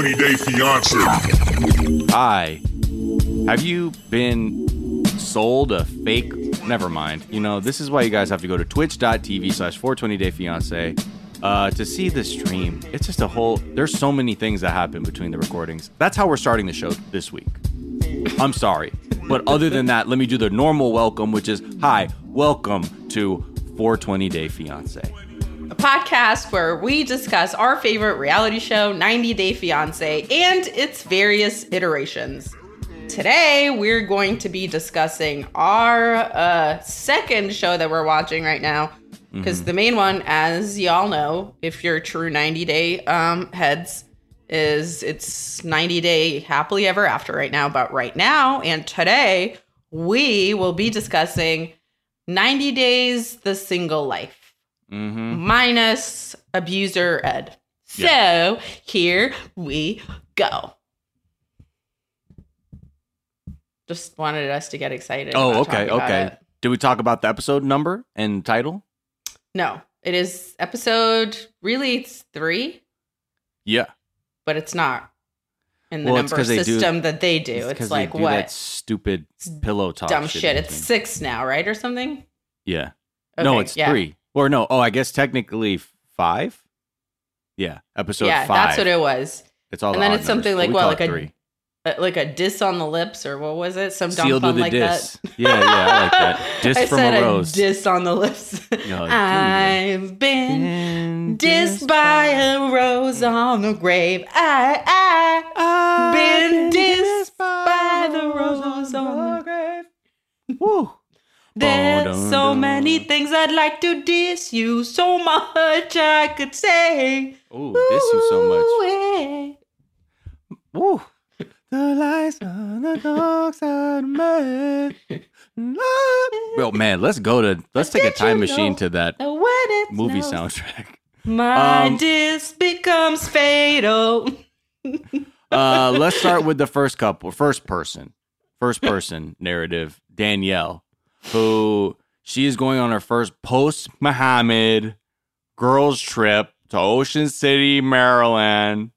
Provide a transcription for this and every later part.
420 Day Fiance. Hi. Have you been sold a fake? Never mind. You know, this is why you guys have to go to twitch.tv slash 420 Day Fiance uh, to see the stream. It's just a whole, there's so many things that happen between the recordings. That's how we're starting the show this week. I'm sorry. But other than that, let me do the normal welcome, which is hi, welcome to 420 Day Fiance. Podcast where we discuss our favorite reality show, 90 Day Fiance, and its various iterations. Today, we're going to be discussing our uh, second show that we're watching right now. Because the main one, as y'all know, if you're true 90 Day um, heads, is it's 90 Day Happily Ever After right now. But right now and today, we will be discussing 90 Days The Single Life Mm-hmm. minus abuser Ed. So Yeah. here we go. Just wanted us to get excited. Oh, okay, okay. it. Did we talk about the episode number and title? No, it is episode. Really, it's three, Yeah. but it's not in the Well, it's number they do- system that they do. It's, they like do what That stupid pillow talk. dumb shit. It's six now, right, or something? Yeah. no, it's yeah. three. Or no. Oh, I guess technically five. Yeah. Episode yeah, five. that's what it was. It's all. and the then it's something numbers, like we what, like a three. Uh, like a diss on the lips, or what was it? Some dumb Sealed fun with a like diss. that. Yeah, yeah, I like that. Diss I from said a rose. diss on the lips. Yeah, I've been Been dissed by a rose on the grave. I, I've been dissed by the rose on the grave. Woo. There's Dun, so dun, many things I'd like to diss you. So much I could say. Ooh, diss you so much. Ooh-wee. The lights on the dark side of me. Bro, man, let's go to let's take a time machine to that movie snows, soundtrack. My Um, diss becomes fatal. Uh, let's start with the first couple, first person, first person narrative. Danielle, who she is going on her first post Mohamed girls trip to Ocean City, Maryland,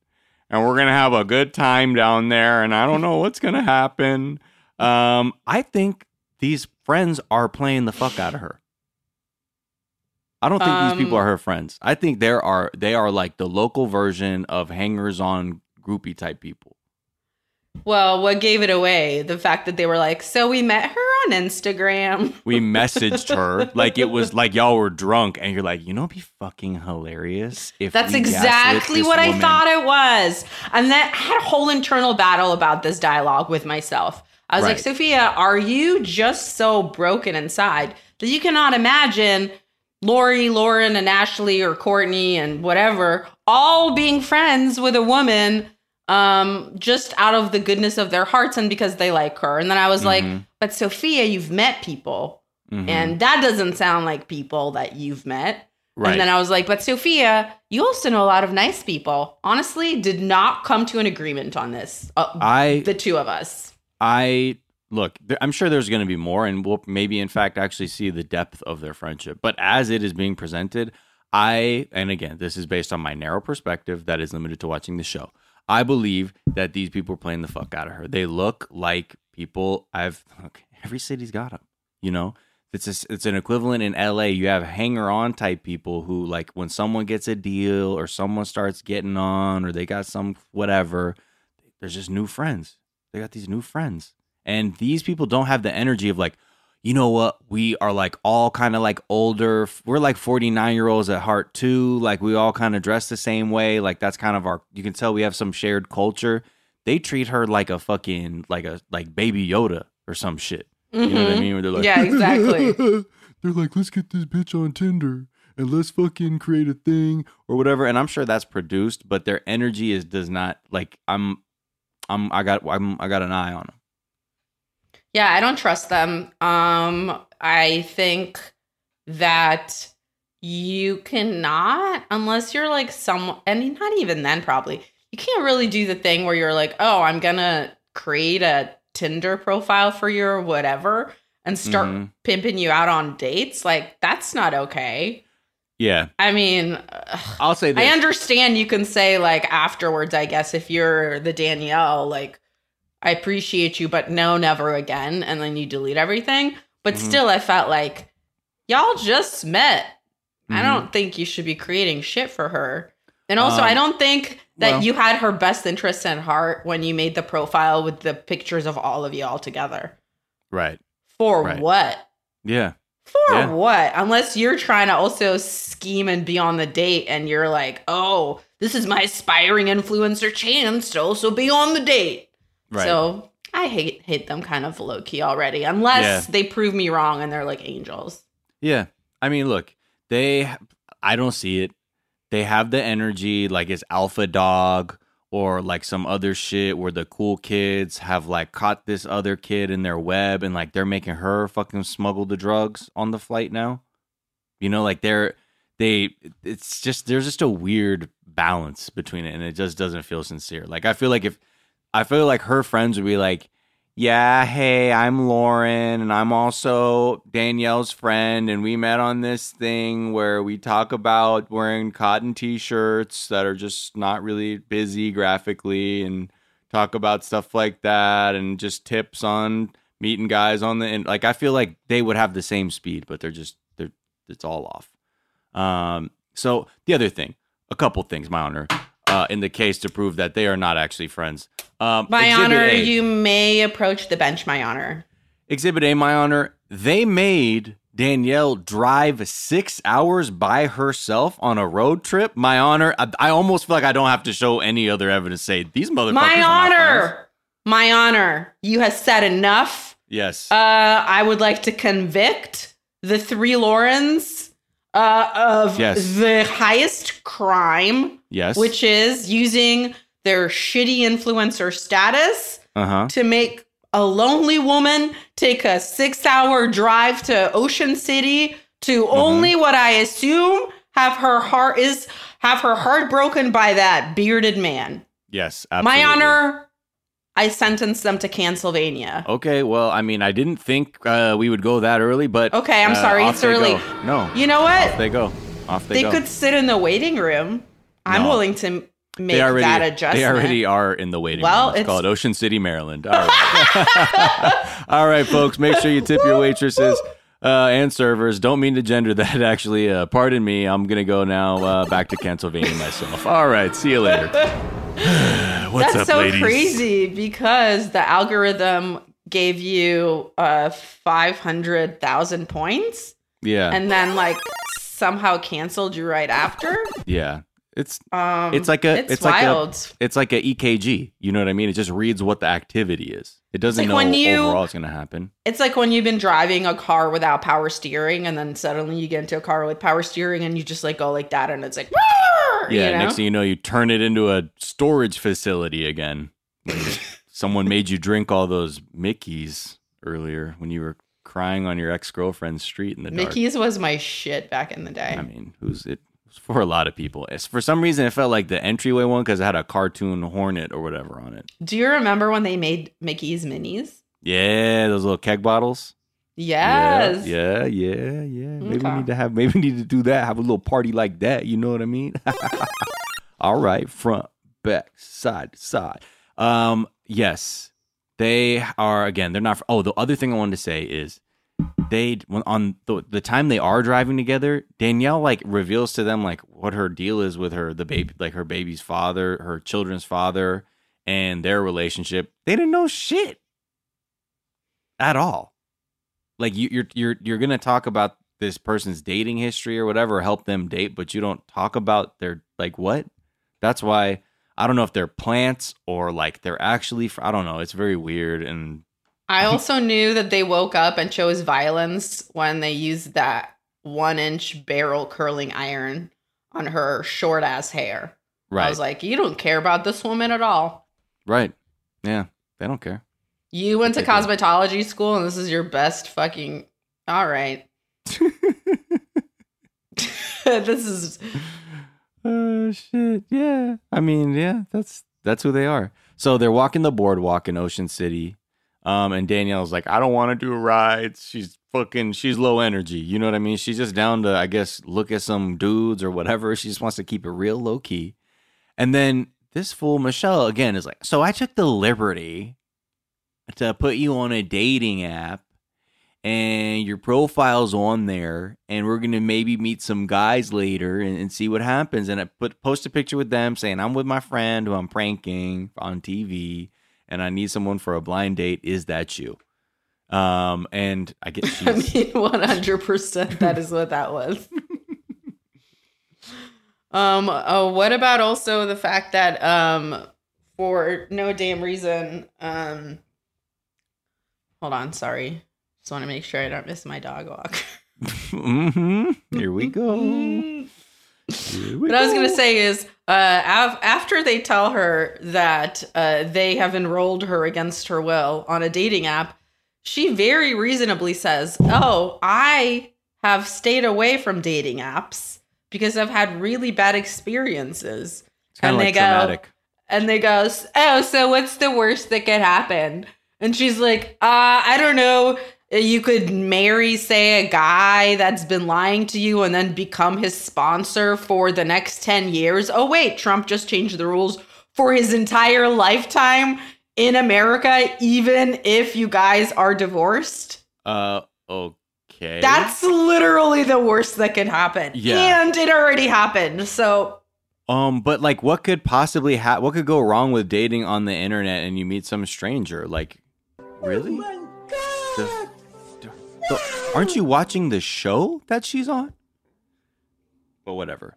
and we're gonna have a good time down there. And I don't know what's gonna happen. Um, I think these friends are playing the fuck out of her. I don't think these people Um, are her friends. I think there are they are like the local version of hangers on groupie type people. Well, what gave it away? The fact that they were like, so we met her on Instagram. We messaged her like it was like y'all were drunk, and you're like, you know, be fucking hilarious if That's exactly what I thought it was. And then I had a whole internal battle about this dialogue with myself. I was like, Sophia, are you just so broken inside that you cannot imagine Lori, Lauren, and Ashley or Courtney and whatever all being friends with a woman um just out of the goodness of their hearts and because they like her. And then I was like, Mhm. but Sophia, you've met people. Mhm. And that doesn't sound like people that you've met. right. And then I was like, but Sophia, you also know a lot of nice people. Honestly, did not come to an agreement on this. Uh, I the two of us. I look, I'm sure there's going to be more, and we'll maybe, in fact, actually see the depth of their friendship. But as it is being presented, I, and again, this is based on my narrow perspective that is limited to watching the show. I believe that these people are playing the fuck out of her. They look like people I've, every city's got them, you know? It's a, it's an equivalent in LA. You have hanger on type people who like when someone gets a deal or someone starts getting on or they got some whatever, there's just new friends. They got these new friends. And these people don't have the energy of like, you know what? We are like all kind of like older. We're like 49 year olds at heart too. Like we all kind of dress the same way. Like that's kind of our, you can tell we have some shared culture. They treat her like a fucking, like a, like baby Yoda or some shit. You know what I Mhm. mean? Where they're like, Yeah, exactly. they're like, let's get this bitch on Tinder and let's fucking create a thing or whatever. And I'm sure that's produced, but their energy is does not like. I'm, I'm, I got, I'm, I got an eye on them. Yeah, I don't trust them. Um, I think that you cannot, unless you're like some, and not even then, probably, you can't really do the thing where you're like, oh, I'm gonna create a Tinder profile for you or whatever and start Mhm. pimping you out on dates. Like, that's not okay. Yeah, I mean, I'll say this. I understand you can say like afterwards, I guess, if you're the Danielle, like, I appreciate you, but no, never again. And then you delete everything. But Mhm. still, I felt like y'all just met. I Mhm. don't think you should be creating shit for her. And also, Um, I don't think that well- you had her best interests at heart when you made the profile with the pictures of all of y'all together. right. For Right. what? Yeah. For Yeah. what? Unless you're trying to also scheme and be on the date and you're like, oh, this is my aspiring influencer chance to also be on the date. Right. So I hate hate them kind of low key already, unless Yeah. they prove me wrong and they're like angels. Yeah. I mean, look, they, I don't see it. They have the energy like it's Alpha Dog or like some other shit where the cool kids have like caught this other kid in their web and like they're making her fucking smuggle the drugs on the flight now. You know, like they're, they, it's just, there's just a weird balance between it and it just doesn't feel sincere. Like, I feel like if, I feel like her friends would be like, yeah, hey, I'm Lauren, and I'm also Danielle's friend, and we met on this thing where we talk about wearing cotton t-shirts that are just not really busy graphically, and talk about stuff like that, and just tips on meeting guys on the and like. I feel like they would have the same speed, but they're just they're it's all off. Um. So the other thing, a couple things, my honor, uh, in the case to prove that they are not actually friends. Um, My honor, A. you may approach the bench, my honor. Exhibit A, my honor, they made Danielle drive six hours by herself on a road trip. My honor, I, I almost feel like I don't have to show any other evidence. Say these motherfuckers. My are not honor. My honor. You have said enough. Yes. Uh, I would like to convict the three Laurens uh, of Yes. the highest crime, yes. which is using their shitty influencer status Uh huh. to make a lonely woman take a six hour drive to Ocean City to Mm-hmm. only what I assume have her heart is have her heart broken by that bearded man. Yes. Absolutely. My honor, I sentenced them to Cancylvania. Okay. Well, I mean, I didn't think uh, we would go that early, but Okay, I'm uh, sorry, it's early. go. No. You know Off what? they go. Off they, They go. could sit in the waiting room. I'm No. willing to make already, that adjustment. They already are in the waiting Well, room. It's, it's- called Ocean City, Maryland. All right. All right, folks. Make sure you tip your waitresses uh, and servers. Don't mean to gender that, actually. Uh, pardon me. I'm going to go now uh, back to Pennsylvania myself. All right. See you later. What's That's up, so ladies? crazy because the algorithm gave you uh 500,000 points Yeah. and then like somehow canceled you right after. yeah. It's Um It's like a- it's, it's like a- wild. it's like a EKG. You know what I mean? It just reads what the activity is. It doesn't like know when you- overall it's going to happen. It's like when you've been driving a car without power steering and then suddenly you get into a car with power steering and you just like go like that and it's like Yeah, you know? next thing you know, you turn it into a storage facility again. Someone made you drink all those Mickeys earlier when you were crying on your ex girlfriend's street in the dark. Mickey's was my shit back in the day. I mean, who's it? For a lot of people. It's, for some reason, it felt like the entryway one because it had a cartoon hornet or whatever on it. Do you remember when they made Mickey's minis? Yeah, those little keg bottles. Yes. Yeah, yeah, yeah, yeah. Maybe we need to have. Maybe we need to do that. Have a little party like that. You know what I mean? All right, front, back, side side. Um, yes, they are. Again, they're not. Oh, the other thing I wanted to say is they on the the time they are driving together, Danielle like reveals to them like what her deal is with her the baby, like her baby's father, her children's father, and their relationship. They didn't know shit at all like you, you're you're you're gonna talk about this person's dating history or whatever, help them date, but you don't talk about their like what? That's why I don't know if they're plants or like they're actually. I don't know. It's very weird and I also knew that they woke up and chose violence when they used that one inch barrel curling iron on her short ass hair. right, I was like, you don't care about this woman at all. right, yeah, they don't care. You went to cosmetology school and this is your best fucking. All right. this is. Oh shit! Yeah, I mean, yeah, that's that's who they are. So they're walking the boardwalk in Ocean City, um, and Danielle's like, "I don't want to do rides." She's fucking she's low energy. You know what I mean? She's just down to I guess look at some dudes or whatever. She just wants to keep it real low key. And then this fool Michelle again is like, so I took the liberty to put you on a dating app and your profile's on there and we're gonna maybe meet some guys later and, and, see what happens. And i put post a picture with them saying i'm with my friend who i'm pranking on tv and i need someone for a blind date. Is that you? Um and i get i mean 100% that is what that was. Um oh what about also the fact that um for no damn reason um hold on sorry just want to make sure I don't miss my dog walk. mm-hmm. Here we go. Here we what go. I was going to say is uh, av- after they tell her that uh, they have enrolled her against her will on a dating app, she very reasonably says, Oh, I have stayed away from dating apps because I've had really bad experiences. and like they traumatic. go, and they go, Oh, so what's the worst that could happen? And she's like, uh, I don't know. You could marry say a guy that's been lying to you and then become his sponsor for the next 10 years. Oh wait trump just changed the rules for his entire lifetime in america even if you guys are divorced. Uh okay. That's literally the worst that can happen. Yeah. And it already happened so. Um but like what could possibly happen what could go wrong with dating on the internet and you meet some stranger? Like really oh so, aren't you watching the show that she's on? But whatever.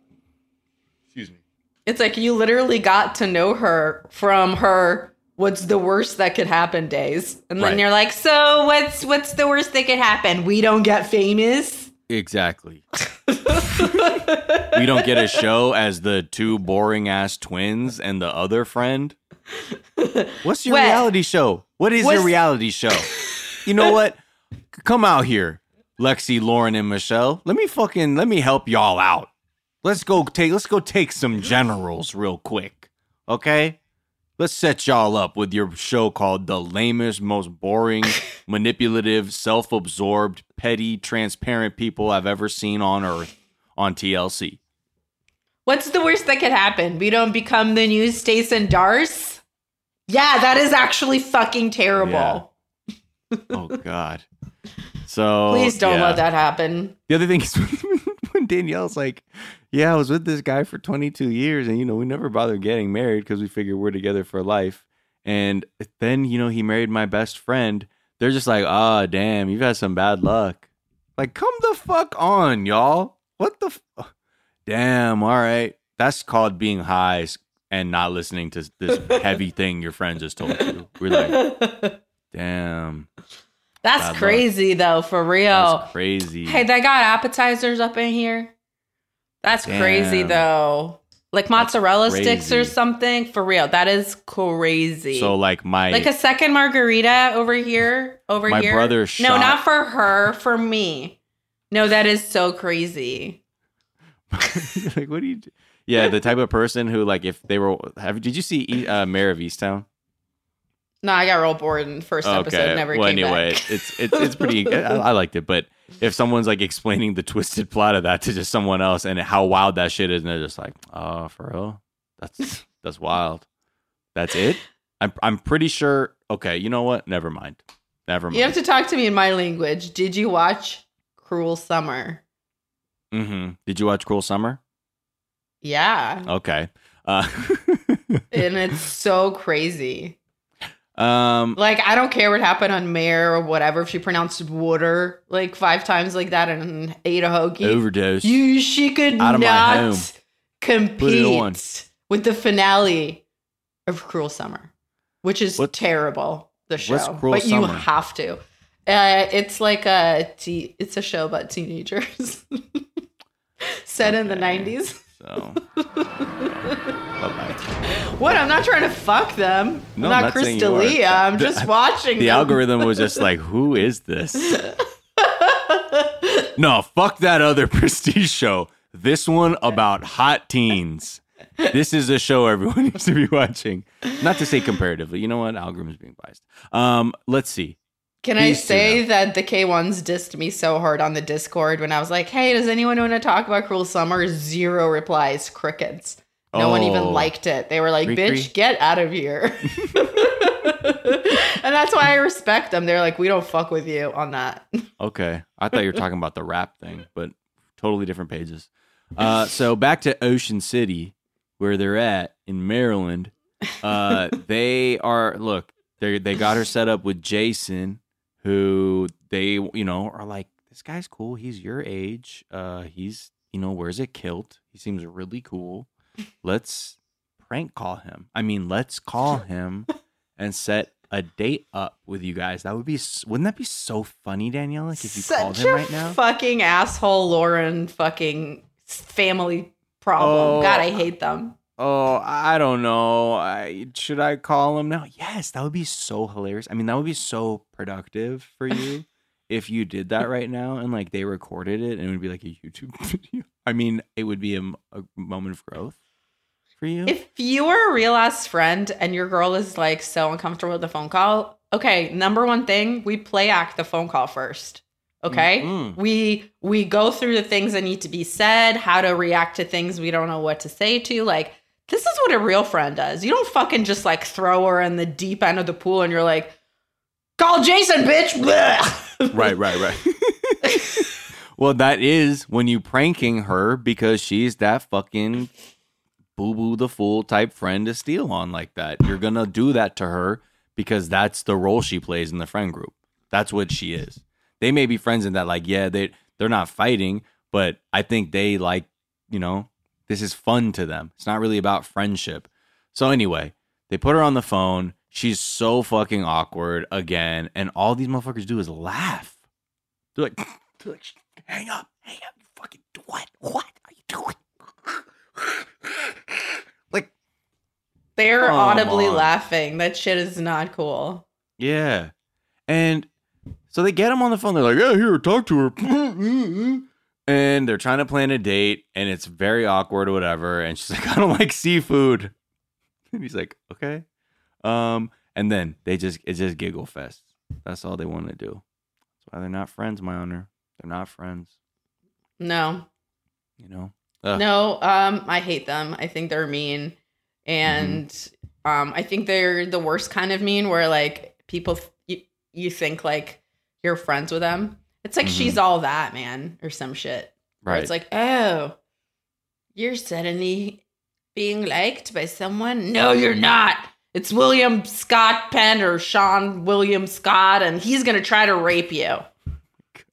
Excuse me. It's like you literally got to know her from her what's the worst that could happen days. And then right. you're like, "So, what's what's the worst that could happen? We don't get famous?" Exactly. we don't get a show as the two boring ass twins and the other friend. What's your what? reality show? What is what's... your reality show? You know what? come out here, Lexi, Lauren, and Michelle. Let me fucking let me help y'all out. Let's go take let's go take some generals real quick. Okay? Let's set y'all up with your show called The Lamest, Most Boring, Manipulative, Self Absorbed, Petty, Transparent People I've Ever Seen on Earth on TLC. What's the worst that could happen? We don't become the new Stacey Darce? Yeah, that is actually fucking terrible. Yeah oh God. So please don't yeah. let that happen. The other thing is when Danielle's like, "Yeah, I was with this guy for 22 years, and you know we never bothered getting married because we figured we're together for life." And then you know he married my best friend. They're just like, "Ah, oh, damn, you've had some bad luck." Like, come the fuck on, y'all. What the? F- damn. All right, that's called being high and not listening to this heavy thing your friend just told you. We're like, damn. That's Bad crazy luck. though, for real. That's crazy. Hey, they got appetizers up in here. That's Damn. crazy though. Like mozzarella sticks or something. For real. That is crazy. So like my Like a second margarita over here. Over my here. My brother shot- No, not for her, for me. No, that is so crazy. like what do you do? Yeah, the type of person who like if they were have did you see uh, Mare of Easttown? No, I got real bored in the first okay. episode. Never well, anyway, it's it's it's pretty. I, I, liked it, but if someone's like explaining the twisted plot of that to just someone else and how wild that shit is, and they're just like, "Oh, for real? That's that's wild. That's it." I'm I'm pretty sure. Okay, you know what? Never mind. Never mind. You have to talk to me in my language. Did you watch Cruel Summer? Mm-hmm. Did you watch Cruel Summer? Yeah. Okay. Uh- and it's so crazy. Um, like I don't care what happened on Mare or whatever. If she pronounced water like five times like that and ate a hoagie, overdose. You she could not compete with the finale of Cruel Summer, which is what, terrible. The show, but Summer? you have to. Uh, it's like a t- it's a show about teenagers set okay. in the nineties. So, What? I'm not trying to fuck them. No, I'm not, Chris D'Elia. I'm just watching. The them. algorithm was just like, who is this? no, fuck that other prestige show. This one about hot teens. This is a show everyone needs to be watching. Not to say comparatively. You know what? Algorithm is being biased. Um, let's see. Can I say that the K1s dissed me so hard on the Discord when I was like, hey, does anyone want to talk about Cruel Summer? Zero replies, crickets. No one even Oh. liked it. They were like, bitch, get out of here. and that's why I respect them. They're like, we don't fuck with you on that. Okay. I thought you were talking about the rap thing, but totally different pages. Uh, so back to Ocean City, where they're at in Maryland. Uh, they are look, they they got her set up with Jason, who they you know are like, this guy's cool. He's your age. Uh, he's you know wears a kilt. He seems really cool. Let's prank call him. I mean, let's call him and set a date up with you guys. That would be wouldn't that be so funny, Danielle? Like if you called him right now. fucking asshole Lauren fucking family problem. Oh. God, I hate them. Oh, I don't know. I should I call him now? Yes, that would be so hilarious. I mean, that would be so productive for you if you did that right now and like they recorded it and it would be like a YouTube video. I mean, it would be a, a moment of growth for you. If you were a real ass friend and your girl is like so uncomfortable with the phone call, okay, number one thing, we play act the phone call first. Okay? Mhm. We we go through the things that need to be said, how to react to things we don't know what to say to. Like, this is what a real friend does. You don't fucking just like throw her in the deep end of the pool and you're like, call Jason, bitch. Blech. right, right, right. well, that is when you pranking her because she's that fucking boo boo the fool type friend to steal on like that. You're gonna do that to her because that's the role she plays in the friend group. That's what she is. They may be friends in that, like, yeah, they they're not fighting, but I think they like, you know, this is fun to them. It's not really about friendship. So anyway, they put her on the phone. She's so fucking awkward again, and all these motherfuckers do is laugh. They're like, they're like hang up, hang up, you fucking what? What are you doing? like, They're audibly on. laughing. That shit is not cool. yeah, and so they get him on the phone. They're like, yeah, here, talk to her. And they're trying to plan a date, and it's very awkward or whatever. And she's like, I don't like seafood. And he's like, okay. Um, and then they just it's just giggle fest. That's all they want to do. That's why they're not friends, my honor. They're not friends. No. You know. Ugh. No, um, I hate them. I think they're mean, and Mm-hmm. um, I think they're the worst kind of mean, where like people you, you think like you're friends with them. It's like Mhm. she's all that man or some shit. Right. It's like, oh, you're suddenly being liked by someone. No, you're not. It's William Scott Penn or Seann William Scott, and he's gonna try to rape you.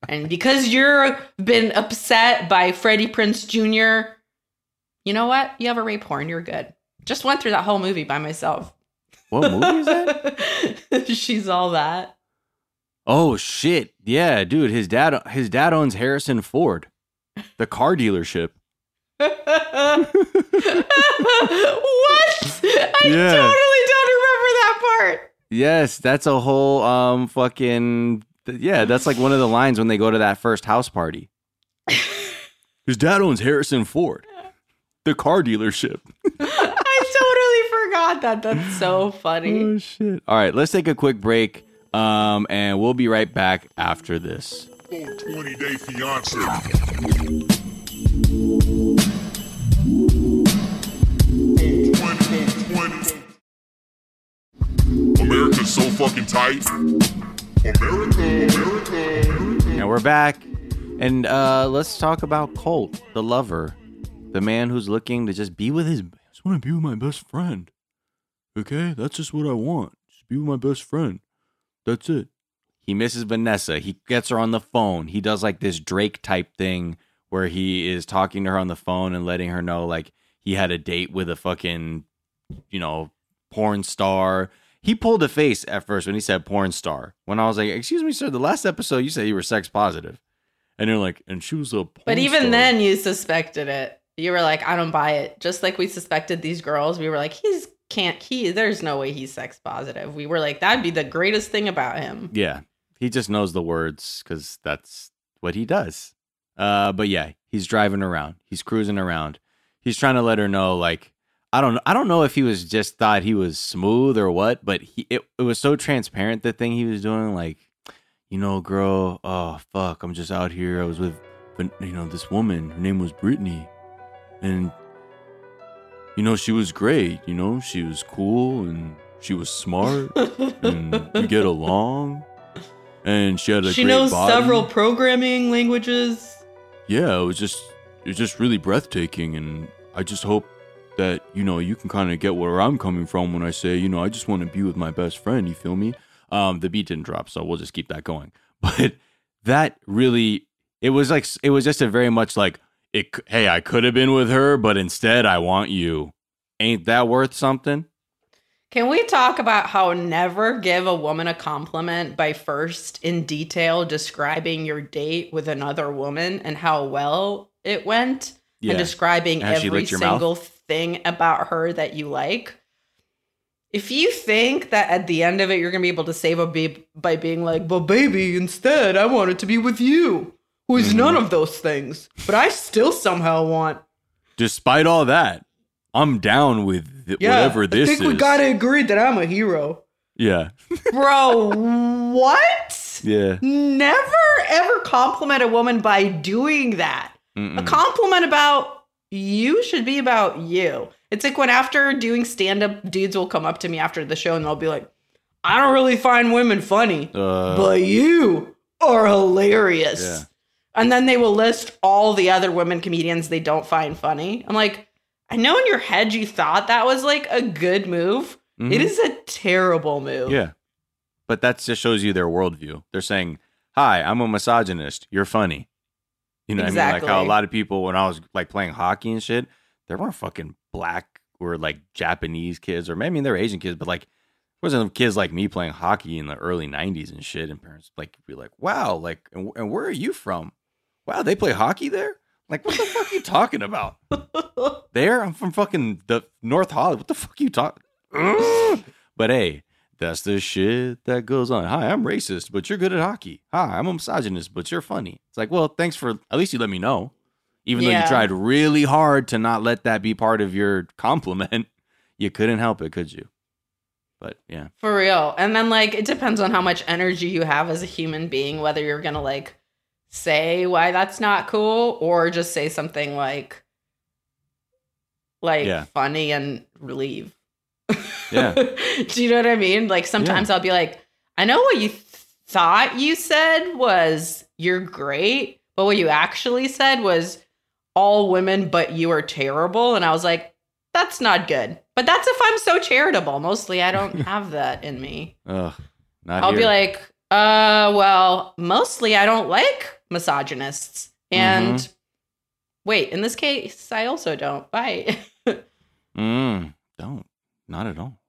And because you're been upset by Freddie Prinze Jr., you know what? You have a rape horn. You're good. Just went through that whole movie by myself. what movie is that? She's all that. Oh shit. Yeah, dude, his dad his dad owns Harrison Ford. The car dealership. what? I Yeah. totally don't remember that part. Yes, that's a whole um fucking yeah, that's like one of the lines when they go to that first house party. His dad owns Harrison Ford. The car dealership. I totally forgot that. That's so funny. Oh shit. All right, let's take a quick break. Um and we'll be right back after this. 20 Day Fiance. America's so fucking tight. America, America, America. And we're back. And uh let's talk about Colt, the lover. The man who's looking to just be with his I just want to be with my best friend. Okay? That's just what I want. Just be with my best friend. That's it. He misses Vanessa. He gets her on the phone. He does like this Drake type thing where he is talking to her on the phone and letting her know like he had a date with a fucking, you know, porn star. He pulled a face at first when he said porn star. When I was like, "Excuse me, sir, the last episode you said you were sex positive," and you're like, "And she was a." Porn But even star." then, you suspected it. You were like, I don't buy it. Just like we suspected these girls, we were like, he's can't he. There's no way he's sex positive. We were like, that'd be the greatest thing about him. Yeah, he just knows the words because that's what he does. Uh, but yeah, he's driving around. He's cruising around. He's trying to let her know, like, I don't, I don't know if he was just thought he was smooth or what, but he, it, it was so transparent the thing he was doing. Like, you know, girl, oh fuck, I'm just out here. I was with, you know, this woman. Her name was Brittany, and you know, she was great. You know, she was cool and she was smart and we get along. And she had a she knows body. several programming languages. Yeah, it was just it was just really breathtaking, and I just hope that you know you can kind of get where I'm coming from when I say you know I just want to be with my best friend. You feel me? Um, the beat didn't drop, so we'll just keep that going. But that really, it was like it was just a very much like it. Hey, I could have been with her, but instead I want you. Ain't that worth something? Can we talk about how never give a woman a compliment by first in detail describing your date with another woman and how well it went Yeah. and describing And every your mouth? single thing about her that you like? If you think that at the end of it you're going to be able to save a babe by being like, "But baby, instead I wanted to be with you." Who is Mhm. none of those things, but I still somehow want. Despite all that, I'm down with th- Yeah, whatever this is. I think we gotta agree that I'm a hero, Yeah, bro. what? yeah. Never ever compliment a woman by doing that. A Mm-mm. compliment about you should be about you. It's like when after doing stand up, dudes will come up to me after the show and they'll be like, I don't really find women funny, Uh, but you are hilarious. Yeah. And then they will list all the other women comedians they don't find funny. I'm like, I know in your head you thought that was like a good move. mhm. It is a terrible move. Yeah. But that just shows you their worldview. They're saying, Hi, I'm a misogynist. You're funny. You know what I mean? Like how a lot of people, when I was like playing hockey and shit, there weren't fucking black or like Japanese kids, or maybe I mean, they're Asian kids, but like, there wasn't kids like me playing hockey in the early 90s and shit. And parents like be like, Wow, like, and, and where are you from? Wow, they play hockey there? Like, what the fuck are you talking about? There? I'm from fucking the North Hollywood. What the fuck are you talking? but hey, that's the shit that goes on. Hi, I'm racist, but you're good at hockey. Hi, I'm a misogynist, but you're funny. It's like, well, thanks for at least you let me know. Even though you tried really hard to not let that be part of your compliment, you couldn't help it, could you? But yeah. For real. And then like it depends on how much energy you have as a human being, whether you're gonna like say why that's not cool or just say something like like Yeah. funny and leave. Yeah. Do you know what I mean? Like sometimes I'll be like, I know what you th- thought you said was you're great, but what you actually said was all women but you are terrible. And I was like, that's not good. But that's if I'm so charitable. Mostly I don't have that in me. Ugh. Not I'll here. be like, uh, well, mostly I don't like misogynists. And Mm-hmm. wait, in this case, I also don't. Bite. Mm, don't. Not at all.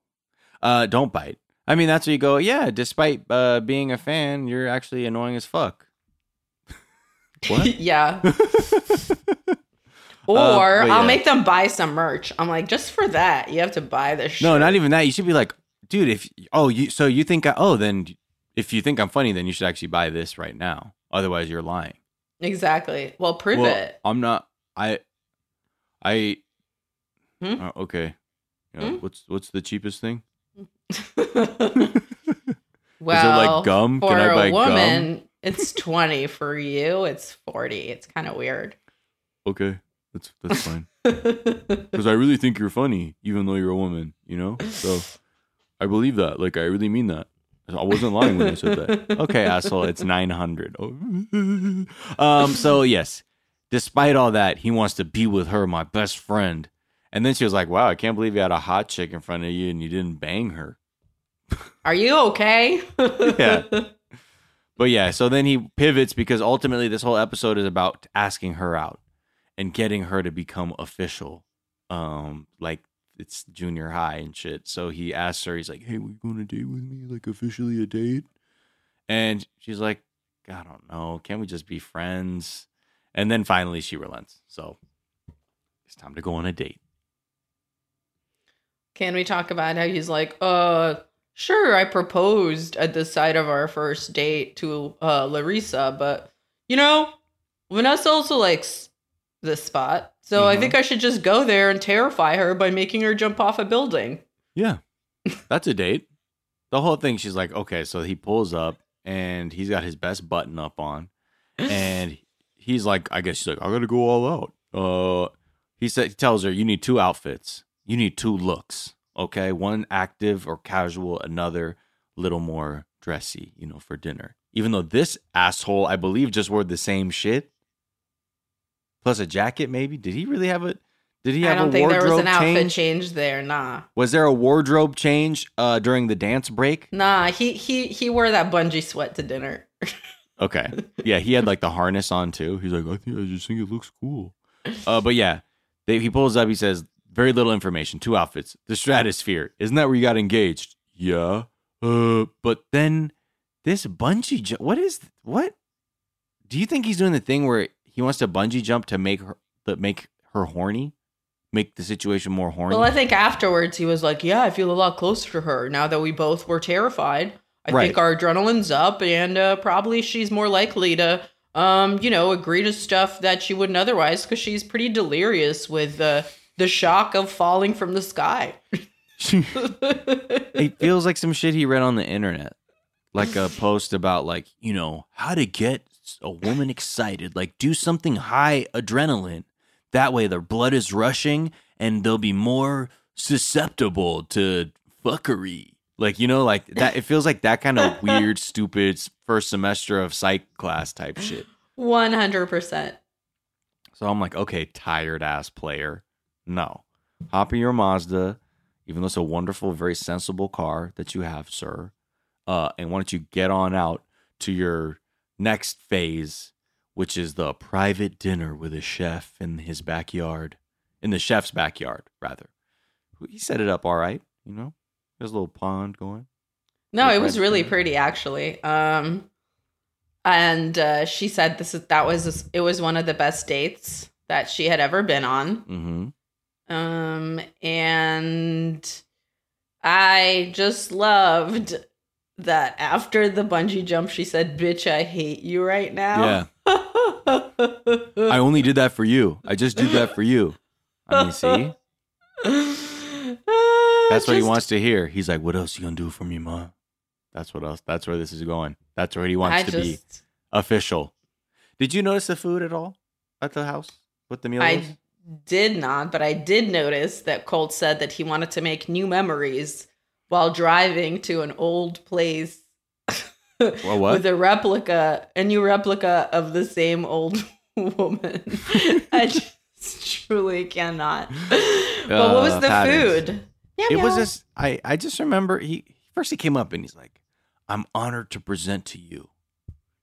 Uh, don't bite. I mean, that's where you go. Yeah, despite uh, being a fan, you're actually annoying as fuck. what? yeah. Or Uh, I'll make them buy some merch. I'm like, just for that, you have to buy this shit. No, not even that. You should be like, dude, if oh, you so you think I, oh, then if you think I'm funny, then you should actually buy this right now. Otherwise, you're lying. Exactly. Well, prove well, it. I'm not. I. I. Hmm? uh, okay. Yeah, Hmm? What's what's the cheapest thing? well, like gum? For Can I buy a gum? woman, it's 20. For you, it's 40. It's kind of weird. Okay, that's that's fine. Because I really think you're funny, even though you're a woman. You know, so I believe that. Like I really mean that. I wasn't lying when I said that. Okay, asshole, it's nine hundred. Oh. um. So yes, despite all that, he wants to be with her, my best friend. And then she was like, "Wow, I can't believe you had a hot chick in front of you and you didn't bang her." Are you okay? Yeah. But yeah, so then he pivots because ultimately this whole episode is about asking her out and getting her to become official. Um, like it's junior high and shit. So he asks her, he's like, Hey, we going to date with me? Like officially a date? And she's like, I don't know. Can't we just be friends? And then finally she relents. So it's time to go on a date. Can we talk about how he's like, uh, sure, I proposed at the side of our first date to uh, Larissa, but you know, Vanessa also likes this spot. So I Mhm. think I should just go there and terrify her by making her jump off a building. Yeah. That's a date. The whole thing, she's like, okay, so he pulls up and he's got his best button up on, and he's like, I guess she's like, I gotta go all out. Uh, he said he tells her, you need two outfits, you need two looks, okay, one active or casual, another little more dressy, you know, for dinner. Even though this asshole, I believe, just wore the same shit plus a jacket. Maybe did he really have a? Did he have I don't a think wardrobe there was an outfit change? change there. Nah, Was there a wardrobe change uh, during the dance break? nah. He he he wore that bungee sweat to dinner. Okay. Yeah, he had like the harness on too. He's like, I think I just think it looks cool. Uh, but yeah, they, he pulls up. He says, very little information. Two outfits. The Stratosphere. Isn't that where you got engaged? Yeah. Uh, but then this bungee. What is what? Do you think he's doing the thing where he wants to bungee jump to make her make her horny, make the situation more horny? Well, I think afterwards he was like, "Yeah, I feel a lot closer to her now that we both were terrified. I Right. think our adrenaline's up, and uh, probably she's more likely to, um, you know, agree to stuff that she wouldn't otherwise because she's pretty delirious with uh, the shock of falling from the sky." it feels like some shit he read on the internet like a post about like you know how to get a woman excited like do something high adrenaline that way their blood is rushing and they'll be more susceptible to fuckery like you know like that it feels like that kind of weird stupid first semester of psych class type shit One hundred percent. so i'm like okay tired ass player no hop in your mazda even though it's a wonderful, very sensible car that you have, sir. Uh, and why don't you get on out to your next phase, which is the private dinner with a chef in his backyard, in the chef's backyard, rather. He set it up all right, you know. There's a little pond going. No, it was really Sarah? pretty actually. Um, and uh, she said this is that was it was one of the best dates that she had ever been on. Mm-hmm. Um, and I just loved that after the bungee jump, she said, "Bitch, I hate you right now." Yeah, I only did that for you. I just did that for you. I mean, see, that's what he wants to hear. He's like, "What else you gonna do for me, ma?" That's what else. That's where this is going. That's where he wants I to be. official. Did you notice the food at all at the house? What the meal was? I did not, but I did notice that Colt said that he wanted to make new memories while driving to an old place Well, with a replica, a new replica of the same old woman. I just truly cannot. but what was Uh, the patterns. food? Yeah, it was just I I just remember he first he came up and he's like, "I'm honored to present to you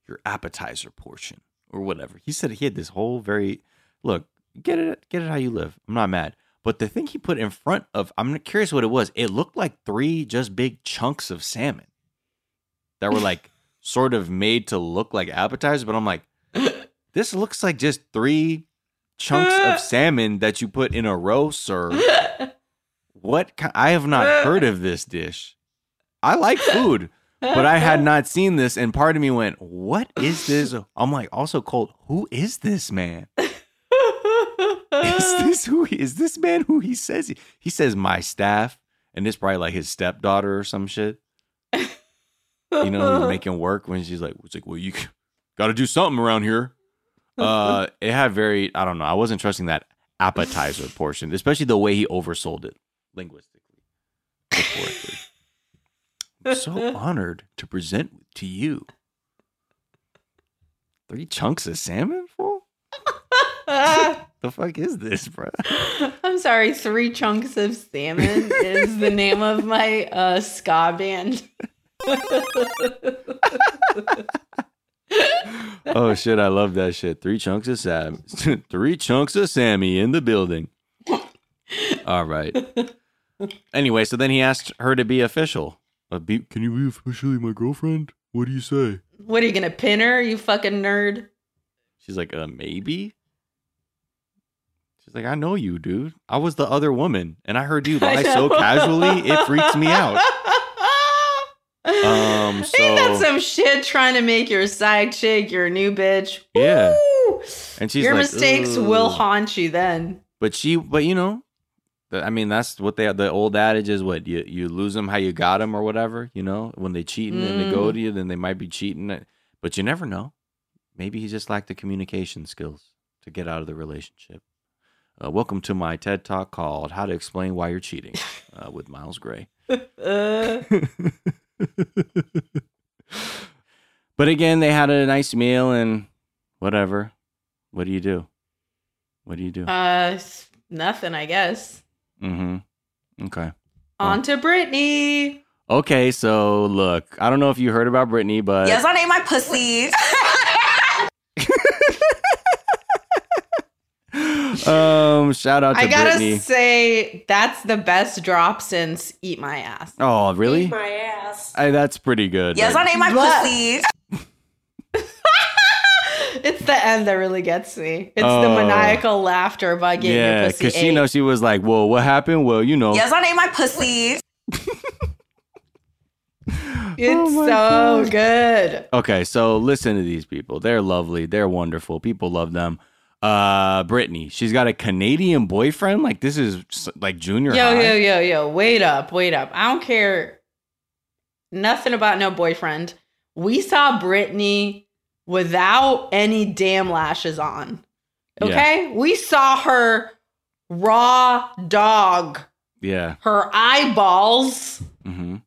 your appetizer portion or whatever." He said he had this whole very look get it get it how you live. I'm not mad, but the thing he put in front of I'm curious what it was. It looked like three just big chunks of salmon that were like sort of made to look like appetizers, but I'm like, this looks like just three chunks of salmon that you put in a row, sir. What? ki- I have not heard of this dish. I like food, but I had not seen this, and part of me went, "What is this?" I'm like, also Colt, who is this man? Is this who? He, is this man who he says he, he says my staff, and this probably like his stepdaughter or some shit. You know, making work when she's like, "It's like, well, you got to do something around here." Uh, it had very, I don't know, I wasn't trusting that appetizer portion, especially the way he oversold it linguistically, metaphorically. I'm so honored to present to you three chunks of salmon, fool. The fuck is this, bro? I'm sorry, three chunks of salmon is the name of my uh, ska band. oh shit, I love that shit. Three chunks of Sam, three chunks of Sammy in the building. All right. Anyway, so then he asked her to be official. Uh, be, can you be officially my girlfriend? What do you say? What are you gonna pin her, you fucking nerd? She's like, uh, maybe. She's like, I know you, dude. I was the other woman, and I heard you lie so casually, it freaks me out. Um, Ain't that so- some shit trying to make your side chick your new bitch? Yeah. Woo! And she's your like, mistakes will haunt you then. But she, but you know, I mean, that's what they the old adage is. What you you lose them how you got them or whatever. You know, when they cheating and they Mm. go to you, then they might be cheating. But you never know. Maybe he just lacked the communication skills to get out of the relationship. Uh, welcome to my TED talk called "How to Explain Why You're Cheating" uh, with Miles Gray. Uh, but again, they had a nice meal and whatever. What do you do? What do you do? uh, nothing, I guess. mm-hmm. Okay. On to Brittany. Okay, so look, I don't know if you heard about Britney, but Yes, I ate my pussy. um, shout out to I gotta Brittany. say, that's the best drop since Eat My Ass. oh, really? Eat my ass. I, that's pretty good. Yes, but- I ate my What? pussy. It's the end that really gets me. It's the Oh. maniacal laughter by getting yeah, your pussy because she ate. know she was like, "Well, what happened? Well, you know, Yes, I ate my pussy. It's Oh so God. good. Okay, so listen to these people. They're lovely. They're wonderful. People love them. Uh, Brittany, she's got a Canadian boyfriend. Like this is like junior Yo, high. yo, yo, yo. Wait up, wait up. I don't care nothing about no boyfriend. We saw Brittany without any damn lashes on. Yeah. Okay? We saw her raw dog, Yeah. her eyeballs Mm-hmm.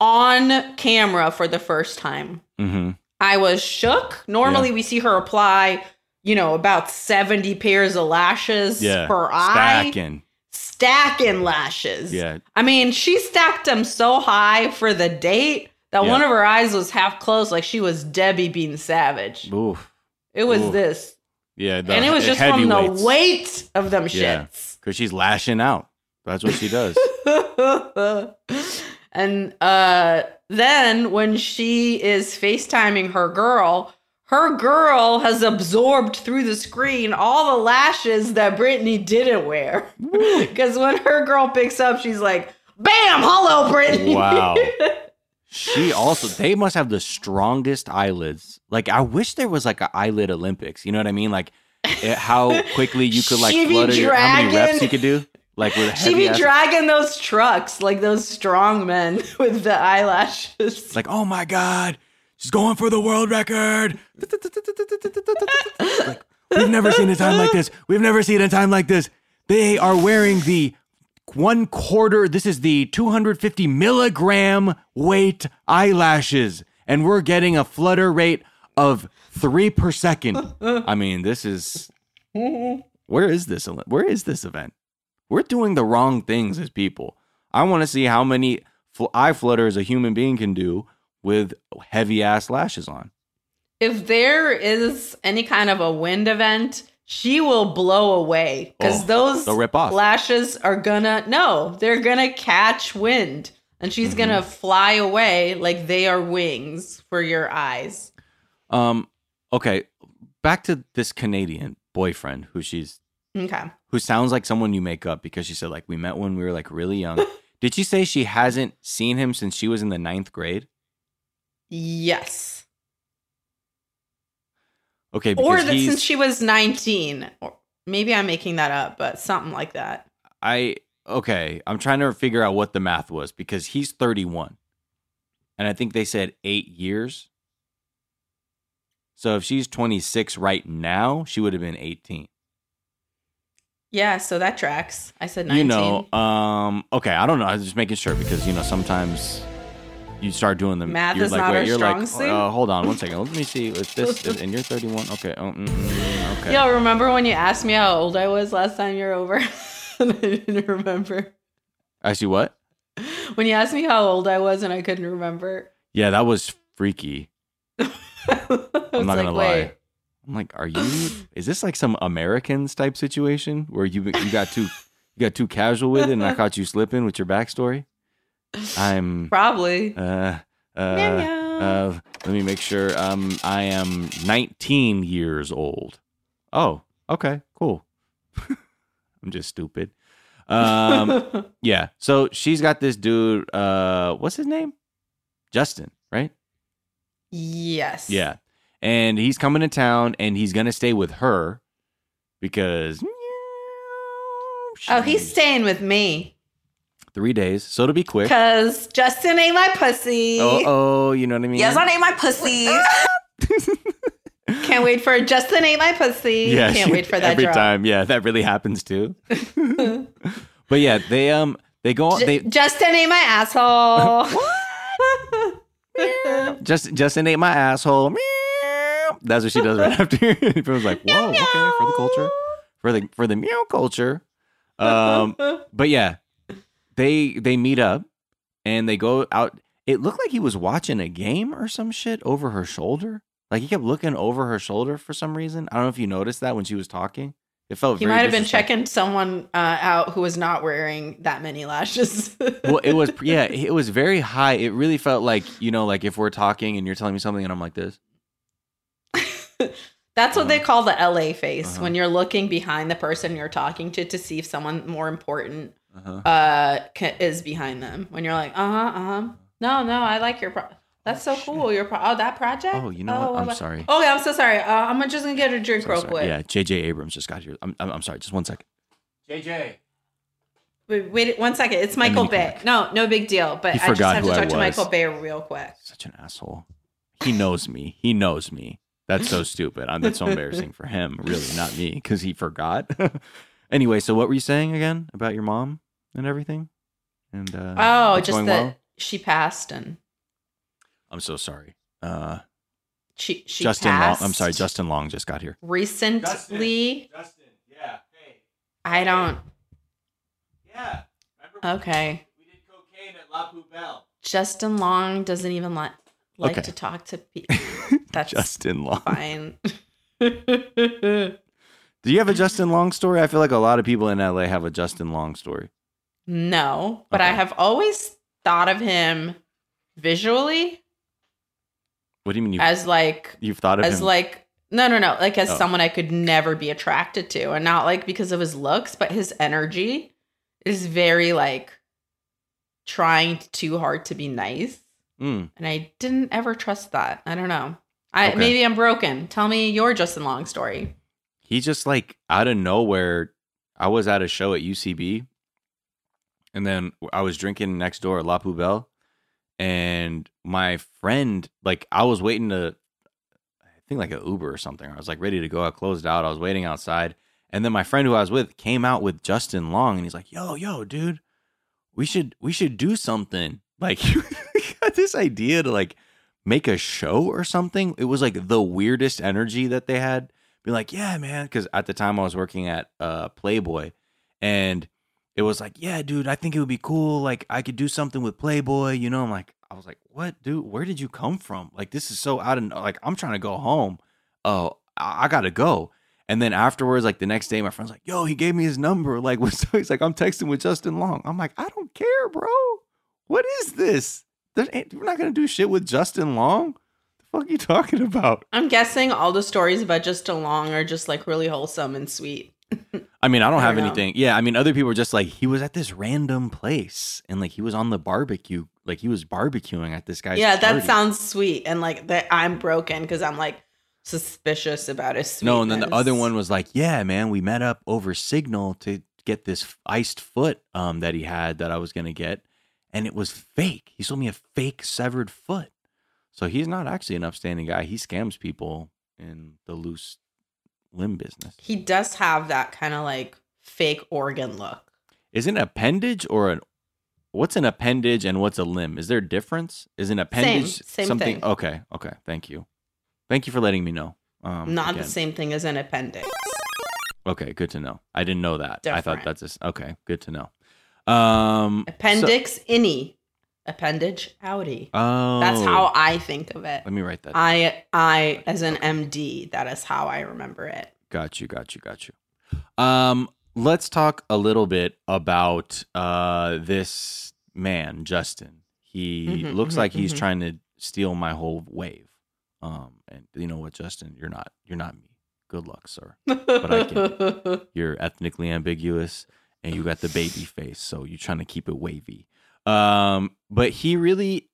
on camera for the first time. Mm-hmm. I was shook. Normally, we see her apply, you know, about 70 pairs of lashes Yeah. per eye. Stacking. Stacking lashes. Yeah. I mean, she stacked them so high for the date that Yeah. one of her eyes was half closed, like she was Debbie being savage. Oof. It was Oof. this. Yeah. The and it was just from heavyweights. the weight of them Yeah. shits. Because she's lashing out. That's what she does. and uh then when she is FaceTiming her girl, her girl has absorbed through the screen all the lashes that Brittany didn't wear. Because when her girl picks up, she's like, Bam! Hello, Brittany. Wow. She also they must have the strongest eyelids. Like I wish there was like an eyelid Olympics. You know what I mean? Like it, how quickly you could like flutter your, how many reps you could do. Like with she be ass- dragging those trucks like those strong men with the eyelashes. Like, oh my god, she's going for the world record. like, we've never seen a time like this. We've never seen a time like this. They are wearing the one quarter. This is the 250 milligram weight eyelashes, and we're getting a flutter rate of three per second. I mean, this is where is this? Where is this event? We're doing the wrong things as people. I want to see how many fl- eye flutters a human being can do with heavy ass lashes on. if there is any kind of a wind event, she will blow away because Oh, those rip off. lashes are gonna no, they're gonna catch wind, and she's Mm-hmm. gonna fly away like they are wings for your eyes. Um, okay, back to this Canadian boyfriend who she's Okay, who sounds like someone you make up because she said like we met when we were like really young. Did she say she hasn't seen him since she was in the ninth grade? Yes, Okay, or that since she was nineteen, or maybe I'm making that up, but something like that. I okay, I'm trying to figure out what the math was because he's 31. And I think they said 8 years. So if she's 26 right now, she would have been 18. Yeah, so that tracks. I said nineteen. You know, um okay, I don't know. I was just making sure because you know sometimes you start doing the Math you're is like, not wait, our you're strong like, suit. uh, hold on one second. Let me see if this and you're 31. Okay. Oh, mm, mm, mm, okay. Yo, remember when you asked me how old I was last time you were over? and I didn't remember. I see what? When you asked me how old I was and I couldn't remember. Yeah, that was freaky. I'm not like, gonna wait. lie. I'm like, are you? is this like some Americans type situation where you you got too you got too casual with it, and I caught you slipping with your backstory? I'm Probably. uh uh, uh let me make sure. Um, I am 19 years old. Oh, okay, cool. I'm just stupid. Um, yeah. So she's got this dude. Uh, what's his name? Justin, right? yes. Yeah. And he's coming to town and he's to stay with her because Oh, he's staying with me three days, so it'll be quick. because Justin ain't my pussy. Oh, oh, you know what I mean? Yes, I ain't my pussy. Can't wait for Justin ain't my pussy. yeah, Can't she- wait for that every drop. time. Yeah, that really happens too. but yeah, they um they go J- they Justin ain't my asshole. just Justin ate my asshole. Meow. That's what she does right after. it Everyone's like, whoa, okay, for the culture, for the for the meow culture. Um, but yeah, they they meet up and they go out. It looked like he was watching a game or some shit over her shoulder. Like he kept looking over her shoulder for some reason. I don't know if you noticed that when she was talking. It felt he might have been checking someone uh, out who was not wearing that many lashes. well, it was yeah, it was very high. It really felt like you know, like if we're talking and you're telling me something and I'm like this. That's what they call the LA face Uh-huh. when you're looking behind the person you're talking to to see if someone more important Uh-huh. uh is behind them. When you're like, uh huh, uh huh. No, no, I like your. Pro- That's so cool. Your pro- oh that project. Oh, you know what? I'm what- sorry. Okay, I'm so sorry. Uh, I'm just gonna get a drink So real sorry. quick. Yeah, JJ Abrams just got here. I'm, I'm, I'm sorry. Just one second. JJ. Wait, wait one second. It's Michael then Bay. No, no big deal. But He I just forgot have who to I talk to. Michael Bay real quick. Such an asshole. He knows me. He knows me. That's so stupid. I'm, that's so embarrassing for him. Really, not me, because he forgot. anyway, so what were you saying again about your mom and everything? And uh, Oh, just that well? she passed and I'm so sorry. Uh, she she Justin passed Long. I'm sorry. Justin Long just got here. recently. Justin. Yeah. Hey. I don't. Yeah. Okay. we did cocaine at La Poubelle. Justin Long doesn't even like like Okay. to talk to people. That's Justin Long. fine. Do you have a Justin Long story? I feel like a lot of people in LA have a Justin Long story. No, but I have always thought of him visually What do you mean you, as like you've thought of as him? like no no no like as Oh. someone I could never be attracted to, and not like because of his looks, but his energy is very like trying too hard to be nice, Mm. and I didn't ever trust that. I don't know. I Okay. maybe I'm broken. Tell me your Justin Long story. he just like out of nowhere i was at a show at ucb and then i was drinking next door at la poubelle and my friend like i was waiting to i think like an uber or something. I was like ready to go. I closed out. I was waiting outside. And then my friend who i was with came out with justin long and he's like yo yo dude we should we should do something. Like got this idea to like make a show or something. It was like the weirdest energy that they had. Be like, yeah, man. Because at the time I was working at uh, Playboy, and it was like, yeah, dude, I think it would be cool. Like I could do something with Playboy. You know, I'm like, I was like, what, dude? Where did you come from? Like this is so out of like I'm trying to go home. Oh, I, I gotta go. And then afterwards, like the next day, my friend's like, yo, he gave me his number. Like, what's he's like, I'm texting with Justin Long. I'm like, I don't care, bro. What is this? We're not gonna do shit with Justin Long. The fuck you talking about? I'm guessing all the stories about Justin Long are just like really wholesome and sweet. I mean, I don't I have don't know. anything. Yeah, I mean, other people are just like he was at this random place and like he was on the barbecue, like he was barbecuing at this guy's. yeah, that sounds sweet, and like that I'm broken because I'm like suspicious about his sweetness. No, and then the other one was like, yeah, man, we met up over Signal to get this iced foot um that he had that I was gonna get, and it was fake. He sold me a fake severed foot. So he's not actually an upstanding guy. He scams people in the loose limb business. he does have that kind of like fake organ look. Is an appendage or an what's an appendage and what's a limb? Is there a difference? Is an appendage same something? thing. Okay, okay. Thank you, thank you for letting me know. Um, Not again. the same thing as an appendix. Okay, good to know. I didn't know that. I thought that's just okay. Good to know. Um, Appendix innie, appendage outie. oh, That's how I think of it. Let me write that. I I as an MD, that is how I remember it. Got you, got you, got you. Um, let's talk a little bit about uh this man, Justin. He Mhm, looks mhm, like he's mhm. trying to steal my whole wave. Um, and you know what, Justin, you're not, you're not me. Good luck, sir. But I can. You're ethnically ambiguous, and you got the baby face, so you're trying to keep it wavy. Um, but he really,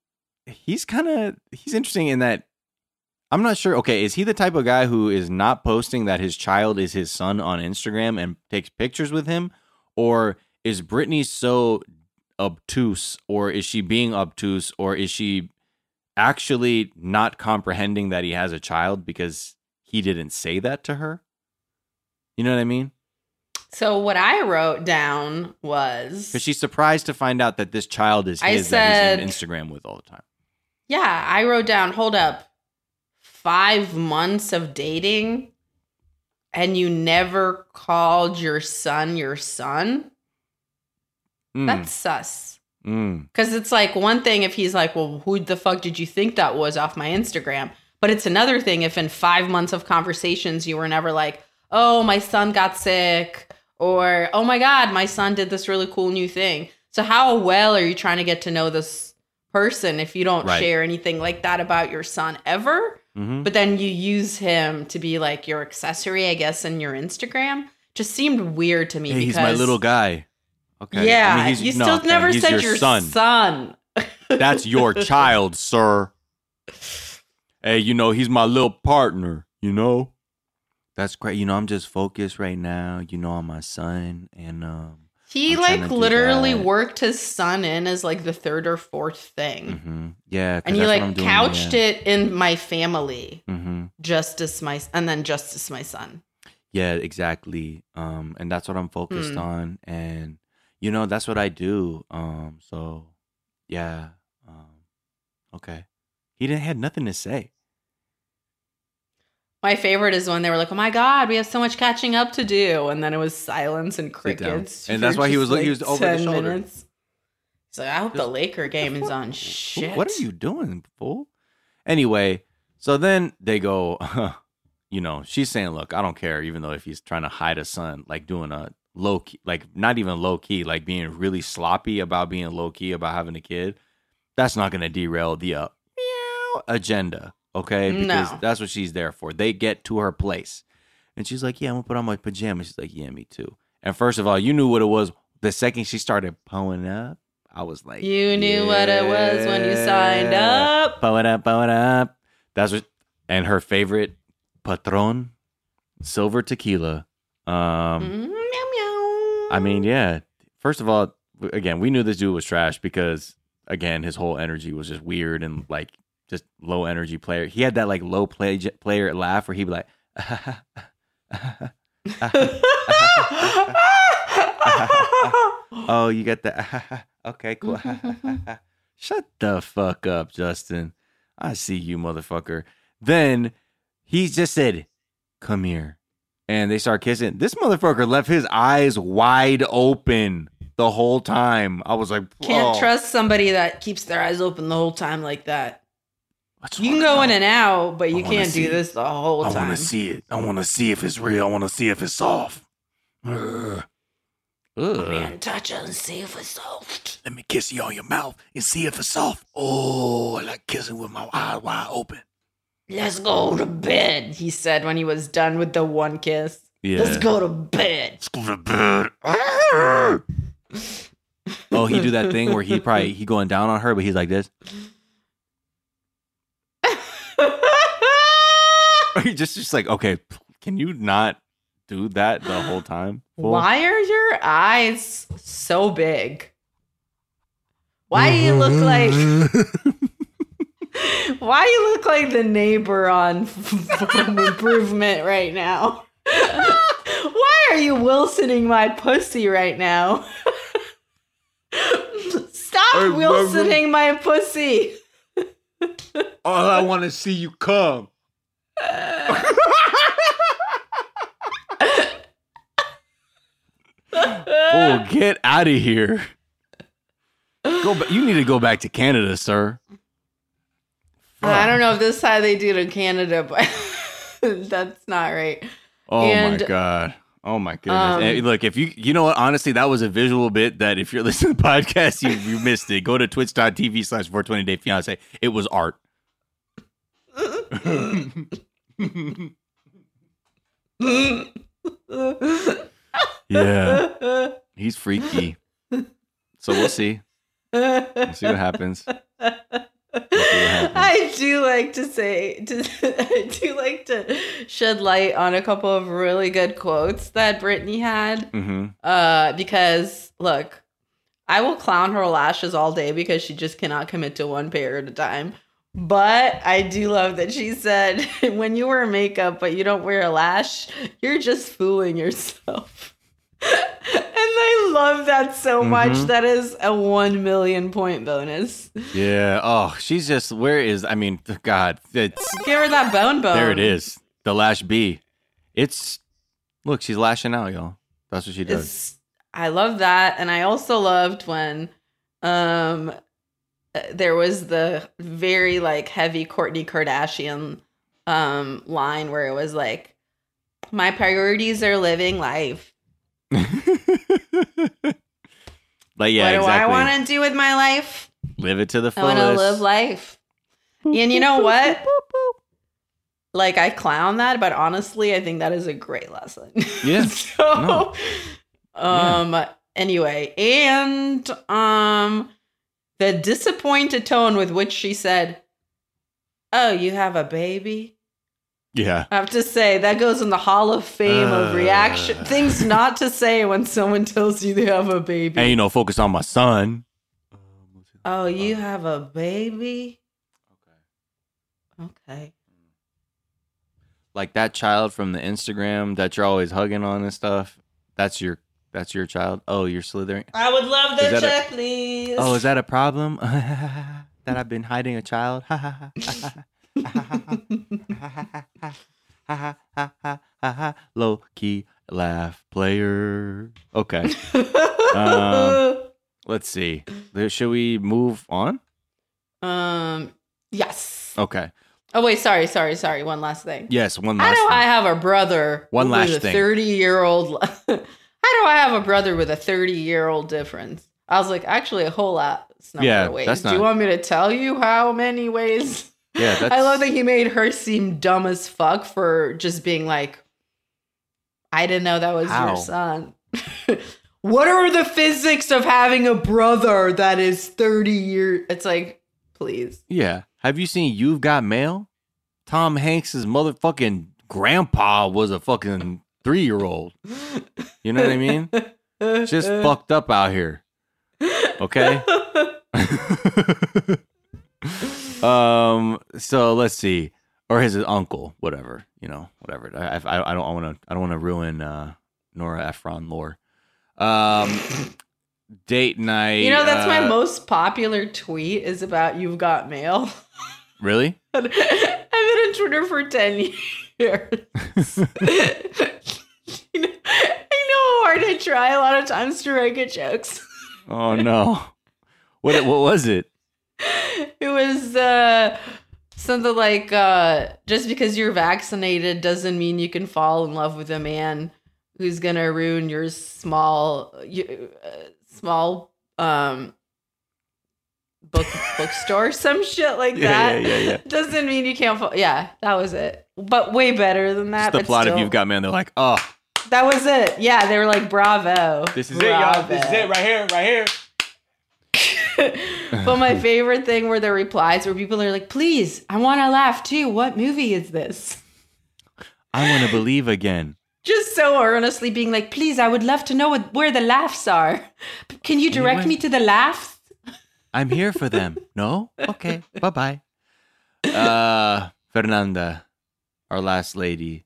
he's kind of, he's interesting in that I'm not sure. Okay, is he the type of guy who is not posting that his child is his son on Instagram and takes pictures with him? or is Brittany so obtuse, or is she being obtuse, or is she actually not comprehending that he has a child because he didn't say that to her? You know what I mean? So what I wrote down was Because she's surprised to find out that this child is I his that he's on Instagram with all the time. Yeah, I wrote down, hold up, five months of dating and you never called your son your son? Mm, That's sus. mm. Because it's like one thing if he's like, well, who the fuck did you think that was off my Instagram? But it's another thing if in five months of conversations you were never like, oh, my son got sick, or oh my God, my son did this really cool new thing. So, how well are you trying to get to know this person if you don't Right. share anything like that about your son ever? hmm But then you use him to be like your accessory, I guess, in your Instagram. Just seemed weird to me. Hey, he's my little guy. Okay. Yeah, I mean, he's, you no, still okay, never said your, your, son. son. That's your child, sir. Hey, you know, he's my little partner, you know? That's great. You know, I'm just focused right now, you know, on my son and um He I'm like literally worked his son in as like the third or fourth thing. mhm. yeah, And he like doing, couched yeah. it in my family, Mhm. justice my and then justice my son. Yeah, exactly. Um, and that's what I'm focused Hmm. on, and you know that's what I do. Um, so yeah. Um, okay. He didn't had nothing to say. My favorite is when they were like, "Oh my god, we have so much catching up to do," and then it was silence and crickets. And that's why he was look- he was over the shoulder. minutes. So I hope the Laker game is on shit. What are you doing, fool? Anyway, so then they go, you know, she's saying, look, I don't care, even though if he's trying to hide a son, like doing a low key, like not even low key, like being really sloppy about being low key about having a kid, that's not going to derail the uh, meow agenda. Okay. Because No. that's what she's there for. They get to her place. And she's like, yeah, I'm to put on my pajamas. She's like, yeah, me too. And first of all, you knew what it was the second she started pulling up. I was like, You knew what it was when you signed up. It up, it up. That's what, and her favorite patron, silver tequila. Um, Mm, meow, meow. I mean, yeah. First of all, again, we knew this dude was trash because, again, his whole energy was just weird and like just low energy player. He had that like low play player laugh where he'd be like, "Oh, you got that? okay, cool." Shut the fuck up, Justin. I see you, motherfucker. Then he just said, "Come here," and they start kissing. This motherfucker left his eyes wide open the whole time. I was like, Can't "Oh, trust somebody that keeps their eyes open the whole time like that. You can go in and out, but you can't do this the whole time. I want to see it. I want to see if it's real. I want to see if it's soft. Ugh. Ugh. Man, touch it and see if it's soft. Let me kiss you on your mouth and see if it's soft. Oh, I like kissing with my eyes wide open. Let's go to bed, he said when he was done with the one kiss. Yeah. Let's go to bed. Let's go to bed. oh, he do that thing where he probably he going down on her, but he's like this. He just just like okay, can you not do that the whole time? fool? Why are your eyes so big? Why do you look like Why you look like the neighbor on Improvement right now? Why are you Wilsoning my pussy right now? Stop Hey, Wilsoning my pussy. All I want to see you come. Oh, get out of here. Go ba- you need to go back to Canada, sir. I don't know if this is how they do it in Canada, but that's not right. Oh And, my god. Oh my goodness. um, Hey, look, if you you know what, honestly, that was a visual bit that if you're listening to the podcast, you, you missed it. Go to twitch.tv slash 420 day fiance. It was art. Yeah. He's freaky. So we'll see. We'll see what happens. I do like to say, to, I do like to shed light on a couple of really good quotes that Brittany had. hmm Uh, because look, I will clown her lashes all day because she just cannot commit to one pair at a time. But I do love that she said, when you wear makeup but you don't wear a lash, you're just fooling yourself. and I love that so much. Mhm. That is a 1 million point bonus. Yeah. Oh, she's just where is? I mean, God, it's Give her that bone bone. there. It is the lash B. It's look, she's lashing out, y'all. That's what she does. It's, I love that, and I also loved when um there was the very like heavy Kourtney Kardashian um line where it was like, "My priorities are living life. like yeah, what do exactly. I want to do with my life? live it to the fullest. I want to live life." And you know what? Like I clown that, but honestly, I think that is a great lesson. Yeah. so, No. um. Anyway, and um, the disappointed tone with which she said, "Oh, you have a baby." Yeah. I have to say that goes in the Hall of Fame of reaction Uh. things not to say when someone tells you they have a baby. And you know, focus on my son. oh, you have a baby. Okay. Okay. Like that child from the Instagram that you're always hugging on and stuff. That's your that's your child. Oh, you're slithering. I would love the that a- please. Oh, is that a problem? that I've been hiding a child? Low key laugh player. Okay. Um, Let's see. Should we move on? um. Yes. Okay. Oh wait, sorry, sorry, sorry. One last thing. Yes, one How last do thing. I have a brother One last a thing. thirty-year-old? How do I have a brother with a thirty-year-old difference? I was like, actually, a whole lot. number Yeah, of ways. that's Do you want me to tell you how many ways? Yeah, that's I love that he made her seem dumb as fuck for just being like, I didn't know that was How? your son. what are the physics of having a brother that is 30 years? It's like, please. Yeah. Have you seen You've Got Mail? Tom Hanks's motherfucking grandpa was a fucking three year old. You know what I mean? Just fucked up out here. Okay. um. So let's see, or his uncle, whatever. You know, whatever. I I, I don't want to. I don't want to ruin uh, Nora Ephron lore. Um. Date night. You know, that's my uh, most popular tweet is about you've got mail. Really? I've been on Twitter for 10 years. you know, I know how hard I try a lot of times to write good jokes. Oh no. What what was it? It was uh, something like uh, just because you're vaccinated doesn't mean you can fall in love with a man who's gonna ruin your small, uh, small um, book bookstore, some shit like Yeah, that. yeah, yeah, yeah. Doesn't mean you can't fall. Yeah, that was it. But way better than that. Just the plot still, of You've Got Man. They're like, oh, That was it. Yeah, they were like, bravo. this is it, y'all. This is it right here, right here. but my favorite thing were the replies where people are like, please, I want to laugh too. What movie is this? I want to believe again. Just so earnestly being like, please, I would love to know what, where the laughs are. Can you direct Anyway. me to the laughs? I'm here for them. No? Okay. Bye bye. Uh, Fernanda, our last lady.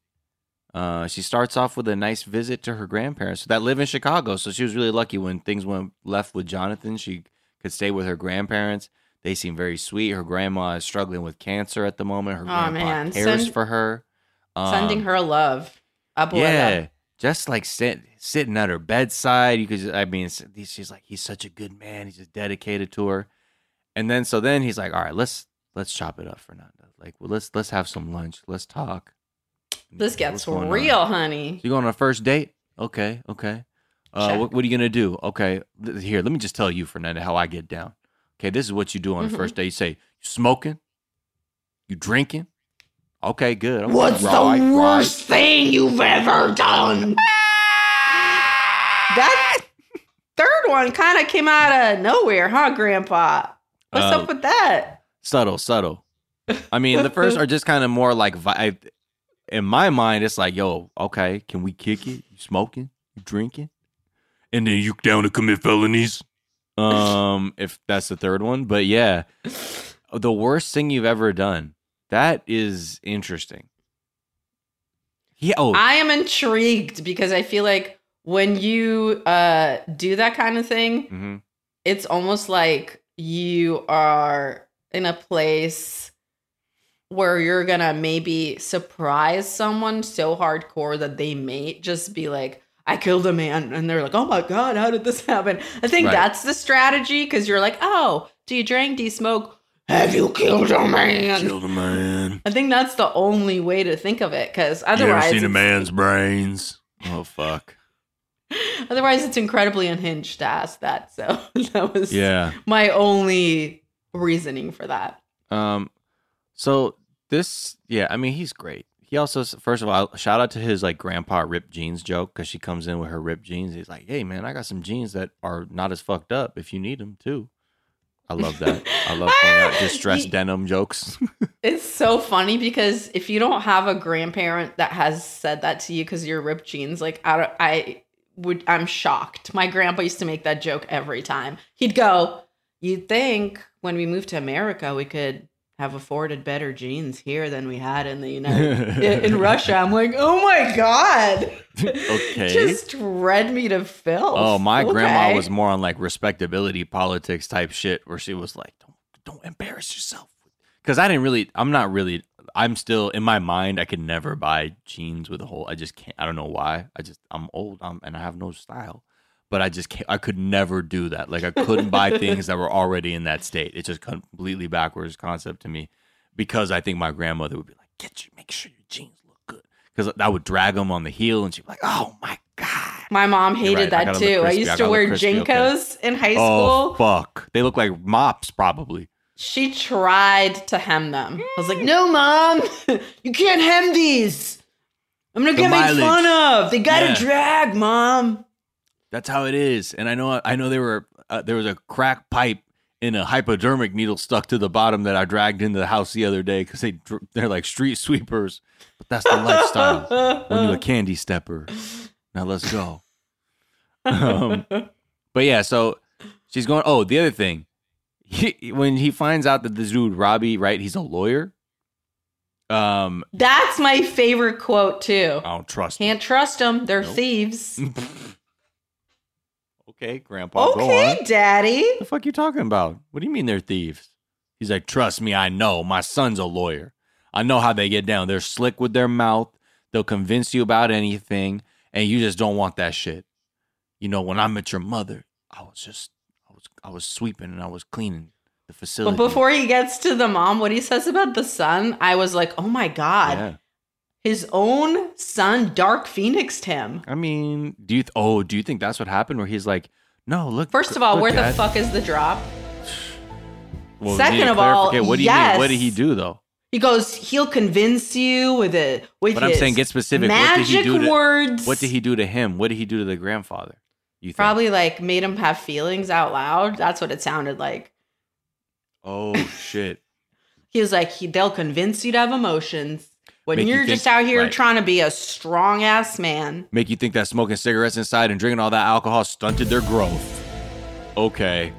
Uh, she starts off with a nice visit to her grandparents that live in Chicago. So she was really lucky when things went left with Jonathan. She could stay with her grandparents. They seem very sweet. Her grandma is struggling with cancer at the moment. Her grandpa man. cares Send- for her. Um, Sending her love. Abuela. yeah, just like sit, sitting at her bedside. You could, I mean, she's like, he's such a good man. He's just dedicated to her. And then, so then he's like, all right, let's let's chop it up, Fernanda. Like, well, let's let's have some lunch. Let's talk. This gets going on? real, honey. You going on a first date? Okay, okay. Uh, what, what are you gonna do? Okay, here, let me just tell you, Fernanda, how I get down. Okay, this is what you do on Mhm. the first day. You say, you smoking? You drinking? Okay, good. Okay, What's right, the right. worst thing you've ever done? that third one kind of came out of nowhere, huh, Grandpa? What's Uh, up with that? subtle, subtle. I mean, the first are just kind of more like vi- in my mind. It's like, yo, okay, can we kick it? You smoking? You drinking? And then you down to commit felonies? Um, if that's the third one, but yeah, the worst thing you've ever done. That is interesting. Yeah. Oh, I am intrigued because I feel like when you uh do that kind of thing, mhm. it's almost like you are in a place where you're gonna maybe surprise someone so hardcore that they may just be like, I killed a man. And they're like, oh my God, how did this happen? I think Right. that's the strategy because you're like, oh, do you drink? Do you smoke? Have you killed a man? killed a man. I think that's the only way to think of it because You ever otherwise, seen a man's brains? Oh fuck. otherwise it's incredibly unhinged to ask that. So that was Yeah. my only reasoning for that. Um, so this, yeah, I mean, he's great. He also, first of all, shout out to his like grandpa ripped jeans joke because she comes in with her ripped jeans. He's like, "Hey, man, I got some jeans that are not as fucked up if you need them too." I love that. I love pointing out distressed denim jokes. It's so funny because if you don't have a grandparent that has said that to you because you're ripped jeans, like I, I would, I'm shocked. My grandpa used to make that joke every time. He'd go, "You'd think when we moved to America we could have afforded better jeans here than we had in the United in, Russia." I'm like, "Oh my god!" okay. Just read me to filth. oh, my grandma was more on like respectability politics type shit, where she was like, "Don't don't embarrass yourself," because I didn't really. I'm not really. I'm still in my mind. I could never buy jeans with a hole. I just can't. I don't know why. I just I'm old. I'm, and I have no style. But I just can't. I could never do that. Like I couldn't buy things that were already in that state. It's just completely backwards concept to me, because I think my grandmother would be like, "Get you, make sure your jeans look good," because I would drag them on the heel, and she'd be like, "Oh my god." My mom hated right, that gotta too. I used to gotta wear crispy, okay. JNCOs in high Oh school. fuck! They look like mops, probably. She tried to hem them. I was like, "No, mom, you can't hem these. I'm gonna The get made fun of. They gotta Yeah. drag, mom." That's how it is. And I know I know there were uh, there was a crack pipe in a hypodermic needle stuck to the bottom that I dragged into the house the other day because they they're like street sweepers. But that's the lifestyle when you're a candy stepper. Now let's go. Um, but yeah, so she's going. Oh, the other thing, he, when he finds out that this dude Robbie, right, he's a lawyer. Um, That's my favorite quote too. I don't trust. Can't trust them. They're Nope. thieves. Okay, Grandpa, go on. okay, Daddy. What the fuck you talking about? What do you mean they're thieves? He's like, trust me, I know. My son's a lawyer. I know how they get down. They're slick with their mouth. They'll convince you about anything, and you just don't want that shit. You know, when I met your mother, I was just, I was, I was sweeping and I was cleaning the facility. But before he gets to the mom, what he says about the son, I was like, "Oh my god." yeah. His own son, Dark Phoenixed him. I mean, do you? Th- oh, do you think that's what happened? Where he's like, no, look. First of all, look, where Dad." the fuck is the drop? Well, Second of all, what do you mean? What did he do though? He goes, he'll convince you with it with But I'm saying, get specific. What did he Magic do to? words. What did he do to him? What did he do to the grandfather? You think? Probably like made him have feelings out loud. That's what it sounded like. Oh shit! He was like, he, they'll convince you to have emotions when Make you you're think- just out here right. trying to be a strong ass man. Make you think that smoking cigarettes inside and drinking all that alcohol stunted their growth. Okay.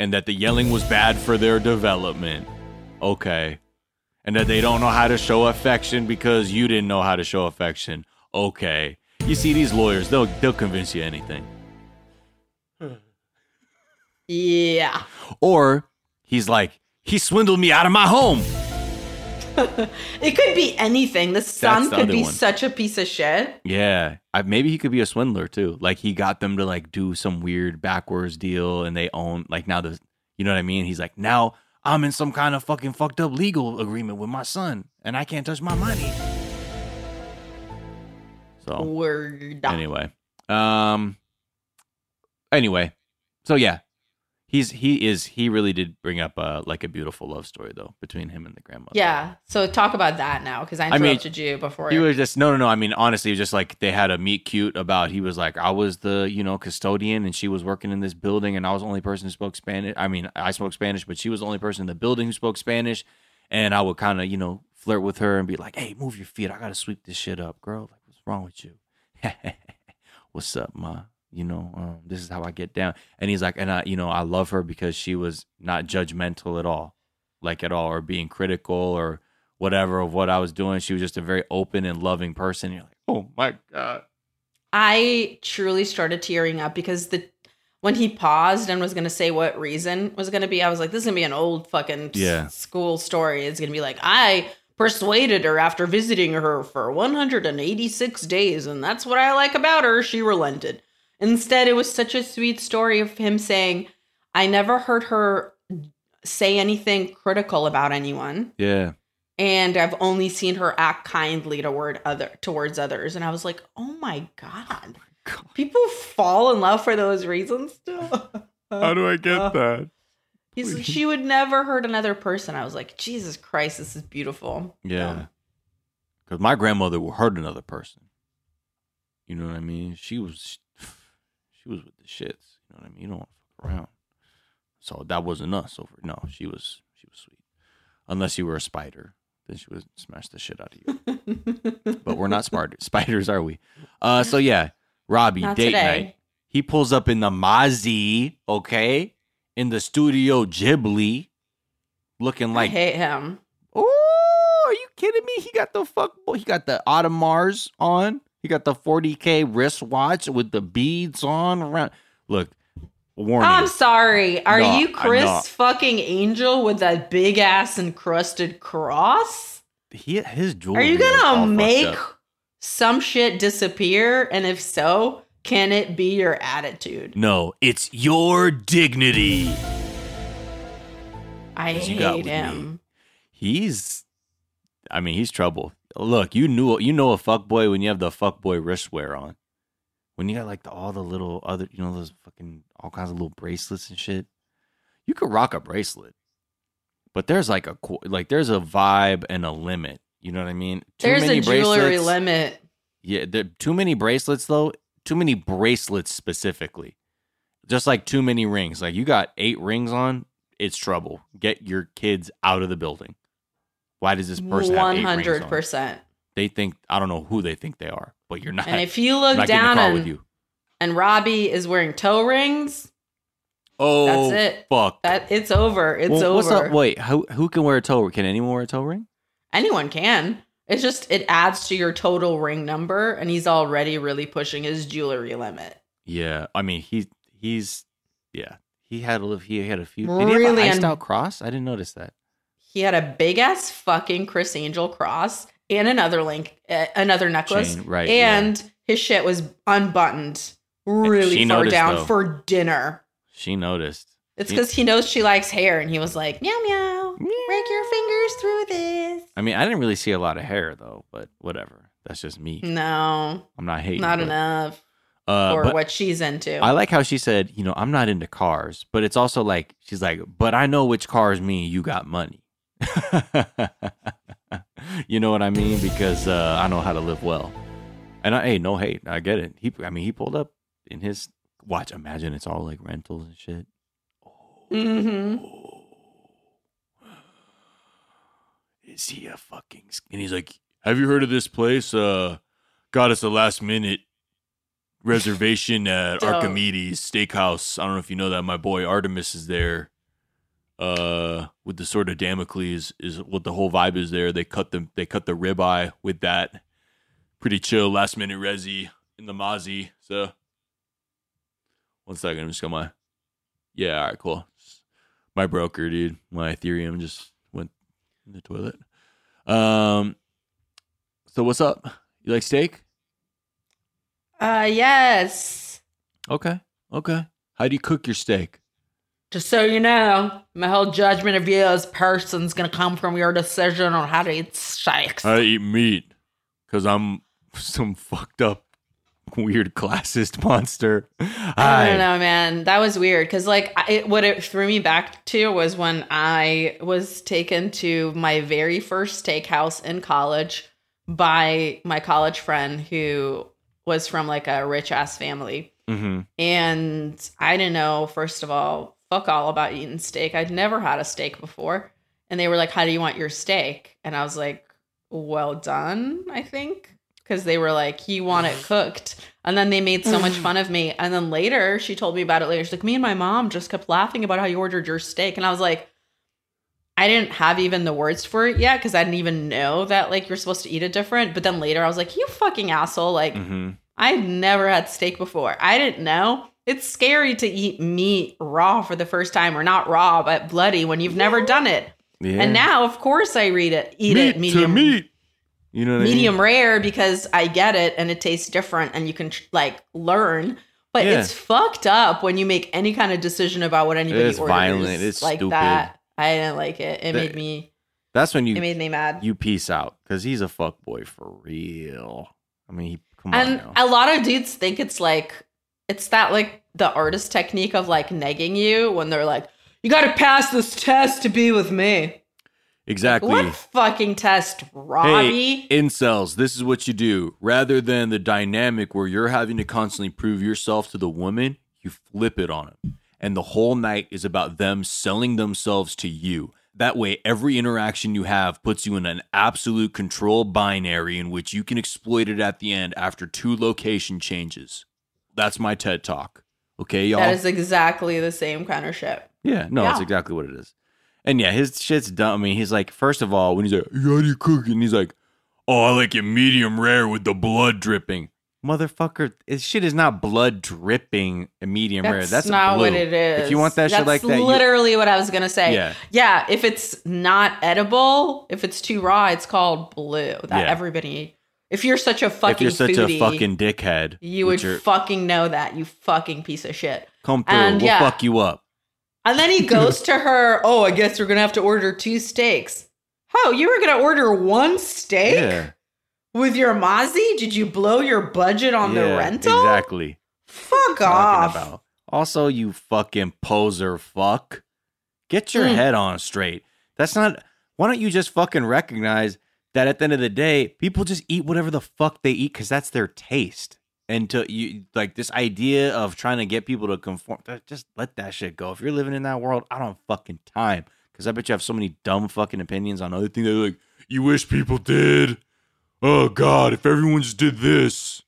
And that the yelling was bad for their development. Okay. And that they don't know how to show affection because you didn't know how to show affection. Okay. You see these lawyers, they'll they'll convince you anything. Yeah. Or he's like, he swindled me out of my home. It could be anything. The son the could be one. such a piece of shit. Yeah, I, maybe he could be a swindler too. Like he got them to like do some weird backwards deal, and they own like now the, you know what I mean? He's like, now I'm in some kind of fucking fucked up legal agreement with my son, and I can't touch my money. So Word. anyway, um, anyway, so yeah, He's he is he really did bring up uh like a beautiful love story though between him and the grandmother. Yeah. So talk about that now because I I mean, interrupted you before. He was just no no no. I mean honestly, it was just like they had a meet cute about. He was like I was the you know custodian and she was working in this building and I was the only person who spoke Spanish. I mean I spoke Spanish, but she was the only person in the building who spoke Spanish. And I would kind of you know flirt with her and be like, hey, move your feet. I gotta sweep this shit up, girl. Like what's wrong with you? what's up, ma? You know, um, this is how I get down. And he's like, and I, you know, I love her because she was not judgmental at all, like at all, or being critical or whatever of what I was doing. She was just a very open and loving person. You're like, oh my god. I truly started tearing up because the when he paused and was going to say what reason was going to be, I was like, this is going to be an old fucking Yeah. school story. It's going to be like, I persuaded her after visiting her for 186 days, and that's what I like about her. She relented. Instead, it was such a sweet story of him saying, I never heard her say anything critical about anyone Yeah. and I've only seen her act kindly toward other towards others. And I was like, oh my god, people fall in love for those reasons still. How do I get Uh, that? He's, she would never hurt another person. I was like, Jesus Christ, this is beautiful. Yeah. Because my grandmother would hurt another person. You know what I mean? She was, she was with the shits. You know what I mean? You don't want to fuck around. So that wasn't us over. No, she was, she was sweet. Unless you were a spider, then she would smash the shit out of you. but we're not spider spiders, are we? Uh, so yeah, Robbie Not date today. night. He pulls up in the Mazzy, okay, in the studio Ghibli, looking I like hate him. Oh, are you kidding me? He got the fuck boy. He got the Audemars on. He got the 40k wristwatch with the beads on around. Look, warning. I'm sorry. Are you Criss fucking Angel with that big ass encrusted cross? he, his jewelry. Are you gonna make some shit disappear? And if so, can it be your attitude? No, it's your dignity. I you hate him. me? He's, I mean, he's trouble. Look, you knew you know a fuck boy when you have the fuck boy wristwear on. When you got like the, all the little other, you know, those fucking all kinds of little bracelets and shit. You could rock a bracelet, but there's like a like there's a vibe and a limit. You know what I mean? Too There's many a jewelry limit. Yeah, there, too many bracelets though. Too many bracelets specifically. Just like too many rings. Like you got eight rings on, it's trouble. Get your kids out of the building. Why does this person have One eight hundred rings on? percent. They think I don't know who they think they are, but you're not. And if you I'm look not getting in the down car and, with you. and Robbie is wearing toe rings, Oh, that's it. Fuck. that it's over. It's Well, over. What's up? Wait, who who can wear a toe ring? Can anyone wear a toe ring? Anyone can. It's just it adds to your total ring number, and he's already really pushing his jewelry limit. Yeah, I mean he he's yeah he had a he had a few. Did he have Really an iced un- out cross? I didn't notice that. He had a big ass fucking Criss Angel cross and another link, uh, another necklace, Chain, right, yeah. And his shit was unbuttoned really She far noticed, down though. for dinner. She noticed. It's because he knows she likes hair, and he was like, meow meow, break your fingers through this. I mean, I didn't really see a lot of hair though, but whatever. That's just me. No, I'm not hating. not but- enough Uh, for what she's into. I like how she said, you know, I'm not into cars, but it's also like she's like, but I know which cars mean you got money. you know what I mean? Because uh, I know how to live well. And I, hey, no hate, I get it. He, I mean, he pulled up in his watch. Imagine it's all like rentals and shit. hmm Is he a fucking? And he's like, "Have you heard of this place? Uh, got us a last minute reservation at Archimedes Steakhouse. I don't know if you know that. My boy Artemis is there. Uh, with the sword of Damocles is what the whole vibe is there. They cut the they cut the ribeye with that. Pretty chill last minute resi in the Mozzie. So, one second, I'm just got my. Yeah, all right, cool. My broker, dude. My Ethereum just went in the toilet. Um. So what's up? You like steak? Uh, yes. Okay. Okay. How do you cook your steak? Just so you know, my whole judgment of you as a person's gonna come from your decision on how to eat steaks. I eat meat because I'm some fucked up weird classist monster. I Hi. don't know, man. That was weird because, like, it, what it threw me back to was when I was taken to my very first steakhouse in college by my college friend who was from like a rich ass family. hmm And I didn't know, first of all, fuck all about eating steak. I'd never had a steak before. And they were like, How do you want your steak? And I was like, Well done, I think. Because they were like, You want it cooked. And then they made so much fun of me. And then later, she told me about it later. She's like, Me and my mom just kept laughing about how you ordered your steak. And I was like, I didn't have even the words for it yet because I didn't even know that like you're supposed to eat it different. But then later I was like, you fucking asshole. Like, hmm I've never had steak before. I didn't know. It's scary to eat meat raw for the first time, or not raw, but bloody when you've never done it. Yeah. And now, of course, I read it, eat meat it medium, to meat. You know what medium I mean? rare because I get it and it tastes different, and you can like learn. But Yeah. it's fucked up when you make any kind of decision about what anybody It's orders violent. It's like stupid. that. I didn't like it. It made me. That's when you. It made me mad. you peace out because he's a fuck boy for real. I mean, he, come on And a lot of dudes think it's like it's that like the artist technique of like negging you when they're like, "You got to pass this test to be with me." exactly. What fucking test, Robbie? Hey, incels, this is what you do. Rather than the dynamic where you're having to constantly prove yourself to the woman, you flip it on them. And the whole night is about them selling themselves to you. That way, every interaction you have puts you in an absolute control binary in which you can exploit it at the end after two location changes. That's my TED talk. Okay, y'all? that is exactly the same kind of shit. Yeah, no, that's Yeah. exactly what it is. And yeah, his shit's dumb. I mean, he's like, first of all, when he's like, how do you cook it? And he's like, oh, I like it medium rare with the blood dripping. Motherfucker, this shit is not blood dripping and medium rare. That's not blue. what it is. If you want that shit That's like that, you- literally what I was gonna say. Yeah. yeah. If it's not edible, if it's too raw, it's called blue. That Yeah. everybody. If you're such a fucking if you're such foodie, a fucking dickhead, you would your- fucking know that. You fucking piece of shit. come through. and we'll yeah. fuck you up. And then he goes to her, Oh, I guess we're to have to order two steaks. Oh, you were to order one steak Yeah, with your Mozzie? Did you blow your budget on the rental? Exactly. Fuck off. about. Also, you fucking poser fuck. Get your Mm. head on straight. That's not. Why don't you just fucking recognize that at the end of the day, people just eat whatever the fuck they eat because that's their taste. And to you, like this idea of trying to get people to conform, just let that shit go. If you're living in that world, I don't fucking time because I bet you have so many dumb fucking opinions on other things. They're like, you wish people did. Oh God, if everyone just did this,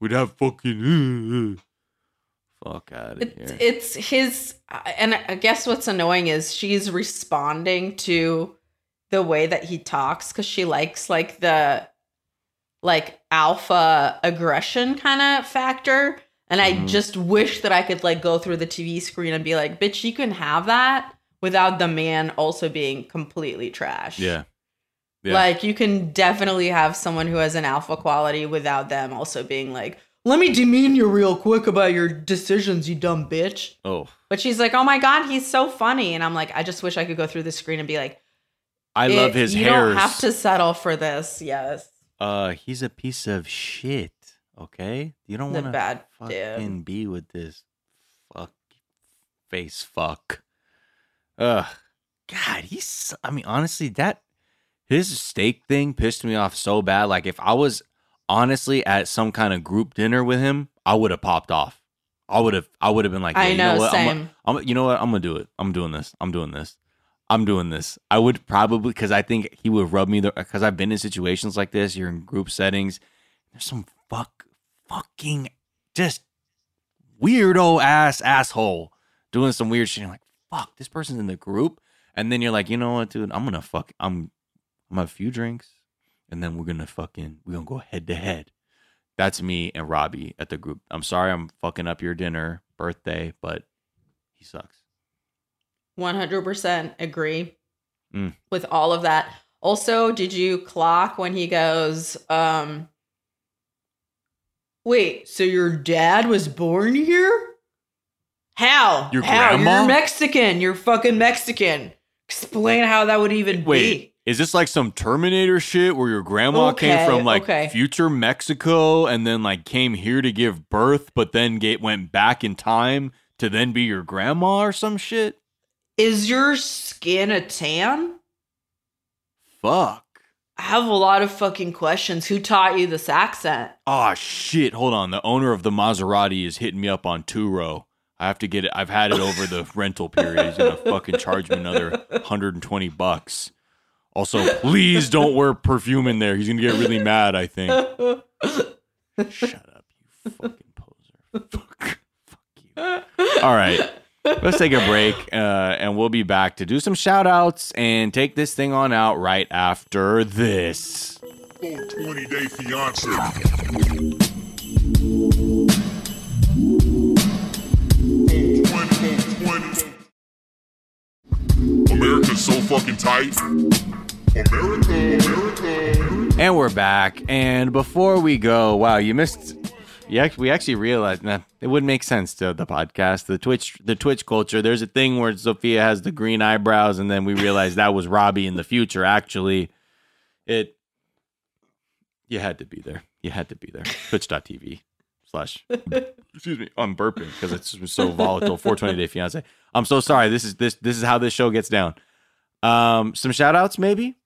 we'd have fucking. Fuck out of It, here. it's his, and I guess what's annoying is she's responding to the way that he talks because she likes like the like alpha aggression kind of factor. And I Mhm. just wish that I could like go through the TV screen and be like, bitch, you can have that without the man also being completely trash. yeah. Yeah. Like you can definitely have someone who has an alpha quality without them also being like, let me demean you real quick about your decisions, you dumb bitch. Oh, But she's like, oh my God, he's so funny. And I'm like, I just wish I could go through the screen and be like, I "It- love his you hairs. don't have to settle for this. Yes. Uh, he's a piece of shit. Okay, you don't want to fucking be with this fuck face fuck. Ugh, God, he's. I mean, honestly, that his steak thing pissed me off so bad. Like, if I was honestly at some kind of group dinner with him, I would have popped off. I would have. I would have been like, I yeah, you know, know what? I'm, same. I'm, you know what? I'm gonna do it. I'm doing this. I'm doing this. I'm doing this. I would probably because I think he would rub me the because I've been in situations like this. You're in group settings. There's some fuck fucking just weirdo ass asshole doing some weird shit. You're like, fuck, this person's in the group. And then you're like, you know what, dude? I'm gonna fuck I'm I'm have a few drinks and then we're gonna fucking we're gonna go head to head. That's me and Robbie at the group. I'm sorry I'm fucking up your dinner, birthday, but he sucks. 100% agree Mm. with all of that. Also, did you clock when he goes, um, wait, so your dad was born here? How? Your how? grandma? You're Mexican. You're fucking Mexican. Explain how that would even Wait, be. is this like some Terminator shit where your grandma Okay, came from like okay. future Mexico and then like came here to give birth, but then get, went back in time to then be your grandma or some shit? Is your skin a tan? Fuck. I have a lot of fucking questions. Who taught you this accent? Oh shit! Hold on. The owner of the Maserati is hitting me up on Turo. I have to get it. I've had it over the rental period. He's gonna fucking charge me another hundred and twenty bucks. Also, please don't wear perfume in there. He's gonna get really mad. I think. Shut up, you fucking poser. Fuck, fuck you. All right. Let's take a break uh, and we'll be back to do some shout outs and take this thing on out right after this. Full 20 day fiance. Full 20, full 20. America's so fucking tight. America, America. And we're back. And before we go, wow, you missed. Actually, we actually realized nah, it wouldn't make sense to the podcast, the Twitch, the Twitch culture. There's a thing where Sophia has the green eyebrows, and then we realized that was Robbie in the future. Actually, it you had to be there. You had to be there. Twitch.tv slash. Excuse me, I'm burping because it's so volatile. 420 day fiance. I'm so sorry. This is this this is how this show gets down. Um, some shout outs maybe.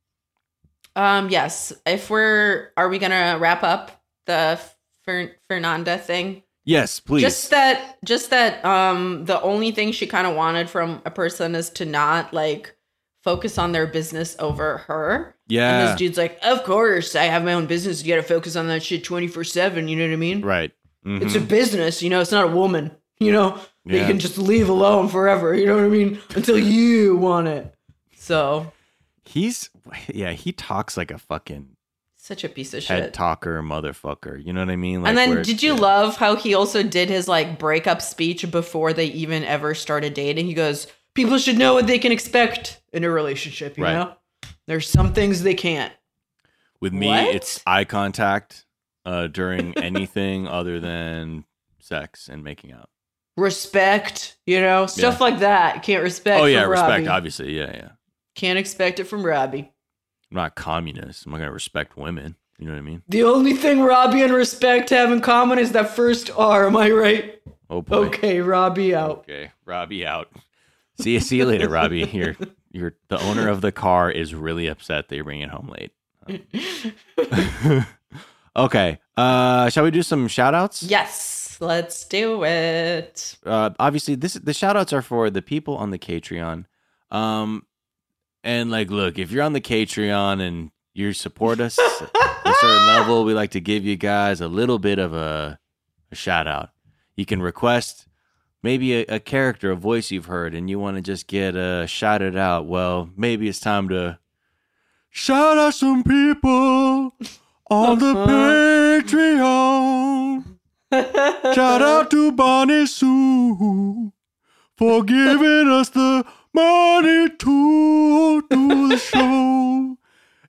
Um, yes. If we're, are we gonna wrap up the Fer- Fernanda thing? Yes, please. Just that, just that. Um, the only thing she kind of wanted from a person is to not like focus on their business over her. Yeah. And this dude's like, of course, I have my own business. You got to focus on that shit twenty four seven. You know what I mean? Right. Mhm. It's a business. You know, it's not a woman. You know, that Yeah. you can just leave alone forever. You know what I mean? Until you want it. So He's yeah, he talks like a fucking such a piece of head shit. talker motherfucker. You know what I mean? Like and then did you yeah. love how he also did his like breakup speech before they even ever started dating? He goes, People should know what they can expect in a relationship, you Right. know? There's some things they can't. with me What? it's eye contact uh during anything other than sex and making out. Respect, you know, stuff Yeah. like that. Can't respect oh yeah, respect Robbie. obviously. Yeah, yeah. Can't expect it from Robbie. I'm not communist. I'm not gonna respect women. You know what I mean? The only thing Robbie and respect have in common is that first R, am I right? Oh boy. Okay, Robbie out. Okay. Robbie out. See you see you later, Robbie. You're you're the owner of the car is really upset that you're bringing it home late. okay. Uh shall we do some shout outs? Yes, let's do it. uh, obviously this the shout outs are for the people on the Patreon. Um and like look, if you're on the Patreon and you support us at a certain level, we like to give you guys a little bit of a, a shout out. You can request maybe a, a character, a voice you've heard, and you want to just get uh, shouted out. Well, maybe it's time to shout out some people on the Patreon. Shout out to Bonnie Sue for giving us the money to do the show.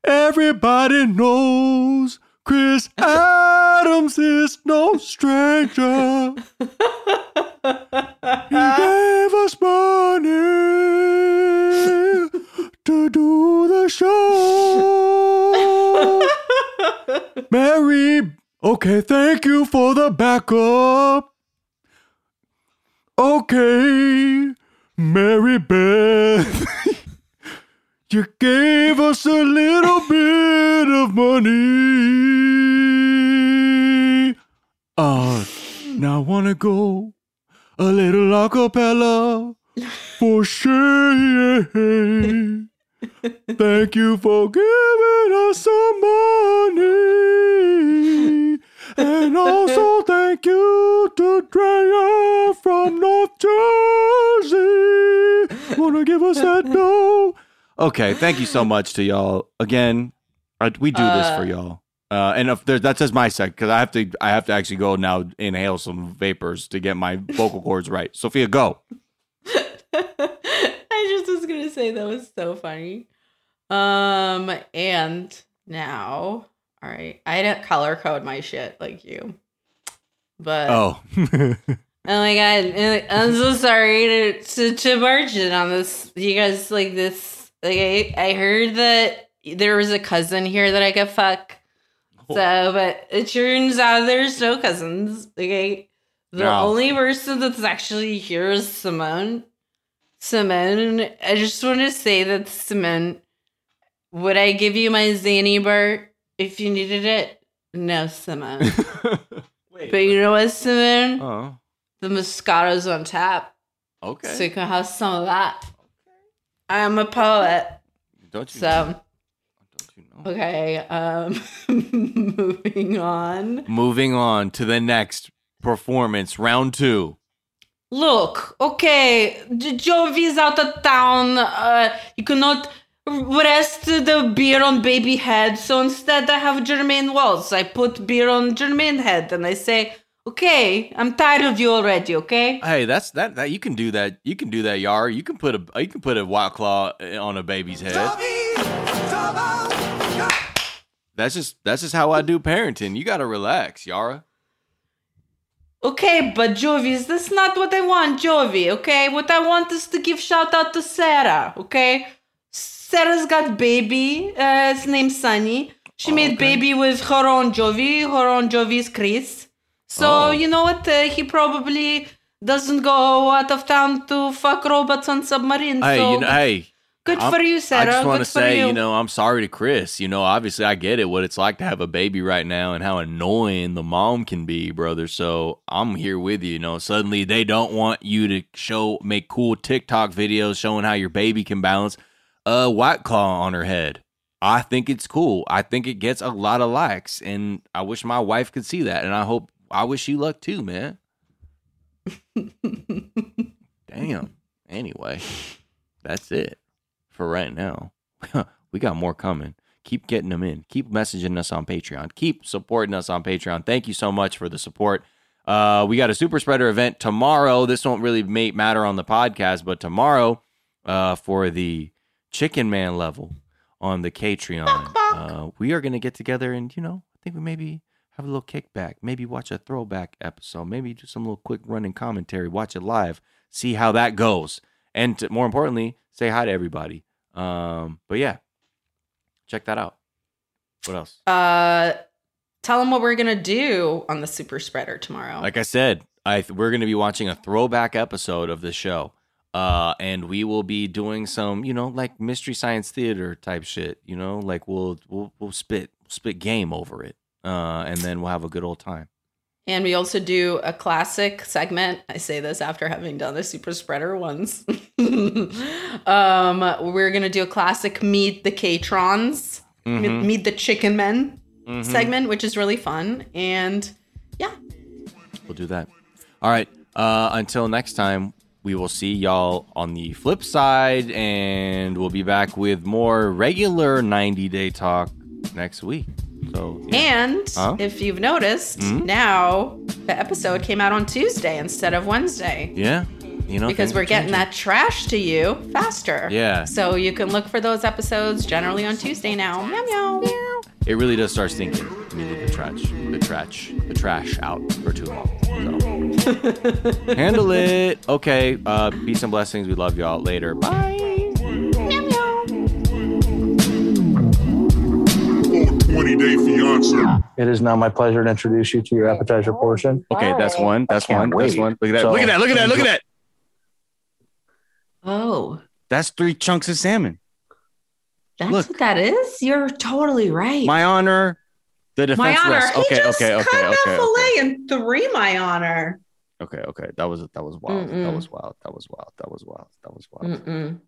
Everybody knows Chris Adams is no stranger. He gave us money to do the show. Mary, okay, thank you for the backup. Okay, Mary Beth, you gave us a little bit of money. Uh, now I wanna go a little acapella for sure. Thank you for giving us some money. And also thank you to Drea from North Jersey. Wanna give us that dough? Okay, thank you so much to y'all. Again, we do this for Uh, y'all. Uh, and if there, that's just my sec because I have to, I have to actually go now inhale some vapors to get my vocal cords right. Sophia, go. I just was gonna say that was so funny. Um, and now, all right, I didn't color code my shit like you, but Oh, oh my god, uh, I'm so sorry to to, to barge in on this. You guys like this? Like I, I heard that there was a cousin here that I could fuck. So, but it turns out there's no cousins. Okay. The No. only person that's actually here is Simone. Simone, I just want to say that Simone, would I give you my Xanny bar if you needed it? No, Simone. but you know what, Simone? oh, The Moscato's on tap. okay. So you can have some of that. Okay. I am a poet. Don't you? So, don't you know? okay. Um, moving on. Moving on to the next performance, round two. Look, okay, Jovi's out of town. Uh, you cannot rest the beer on baby head. So instead, I have Jermaine Waltz. I put beer on Jermaine head and I say, okay, I'm tired of you already, okay? Hey, that's that. That you can do that. You can do that, Yar. You can put a you can put a white claw eh, on a baby's head. That's just that's just how I do parenting. You gotta relax, Yara. Okay, but Jovi, that's not what I want, Jovi, okay? What I want is to give shout out to Sarah, okay? Sarah's got baby, uh, it's named Sunny. She made okay. baby with her own Jovi, her own Jovi's Chris. So, Oh. you know what? Uh, he probably doesn't go out of town to fuck robots on submarines. Hey, so you know, hey. good I'm- for you, Sarah. I just want to say, you. you know, I'm sorry to Chris. You know, obviously, I get it what it's like to have a baby right now and how annoying the mom can be, brother. So I'm here with you. You know, suddenly they don't want you to show, make cool TikTok videos showing how your baby can balance a white claw on her head. I think it's cool. I think it gets a lot of likes, and I wish my wife could see that. And I hope, I wish you luck too, man. Damn. Anyway, that's it for right now. we got more coming. Keep getting them in. Keep messaging us on Patreon. Keep supporting us on Patreon. Thank you so much for the support. Uh, we got a super spreader event tomorrow. This won't really ma- matter on the podcast, but tomorrow uh, for the Chicken Man level on the Patreon, uh, we are going to get together and, you know, I think we maybe have a little kickback, maybe watch a throwback episode, maybe do some little quick running commentary, watch it live, see how that goes. And t- more importantly, say hi to everybody. Um, but yeah, check that out. What else? uh, tell them what we're going to do on the super spreader tomorrow. Like I said, I th- we're going to be watching a throwback episode of the show. Uh, and we will be doing some, you know, like mystery science theater type shit. You know, like we'll we'll we'll spit spit game over it, uh, and then we'll have a good old time. And we also do a classic segment. I say this after having done the super spreader once. um, we're gonna do a classic meet the K-trons, meet, Mhm. meet the chicken men Mhm. segment, which is really fun. And yeah, We'll do that. All right. Uh, until next time, we will see y'all on the flip side, and we'll be back with more regular 90 day talk next week. So, yeah. and Huh? if you've noticed, Mhm. now the episode came out on Tuesday instead of Wednesday. yeah, you know, Because we're are getting changing. that trash to you faster. Yeah. So you can look for those episodes generally on Tuesday now. Meow meow meow. It really does start stinking when you leave the trash, the trash, the trash out for too long. So. Handle it. Okay. Uh, peace and blessings. We love y'all. Later. Bye. Meow meow. 20 Day Fiance. It is now my pleasure to introduce you to your appetizer portion. Okay, that's one. That's can't one. That's one. Look at that. So- look at that. Look at that. Look at that. Oh, That's three chunks of salmon. That's Look. what that is. You're totally right. My honor. The defense My honor. He Okay, just okay, okay, cut okay, the okay, fillet in three. My honor. okay, okay. That was that was wild. That Mm-mm. was wild. That was wild. That was wild. That was wild. Mm-mm.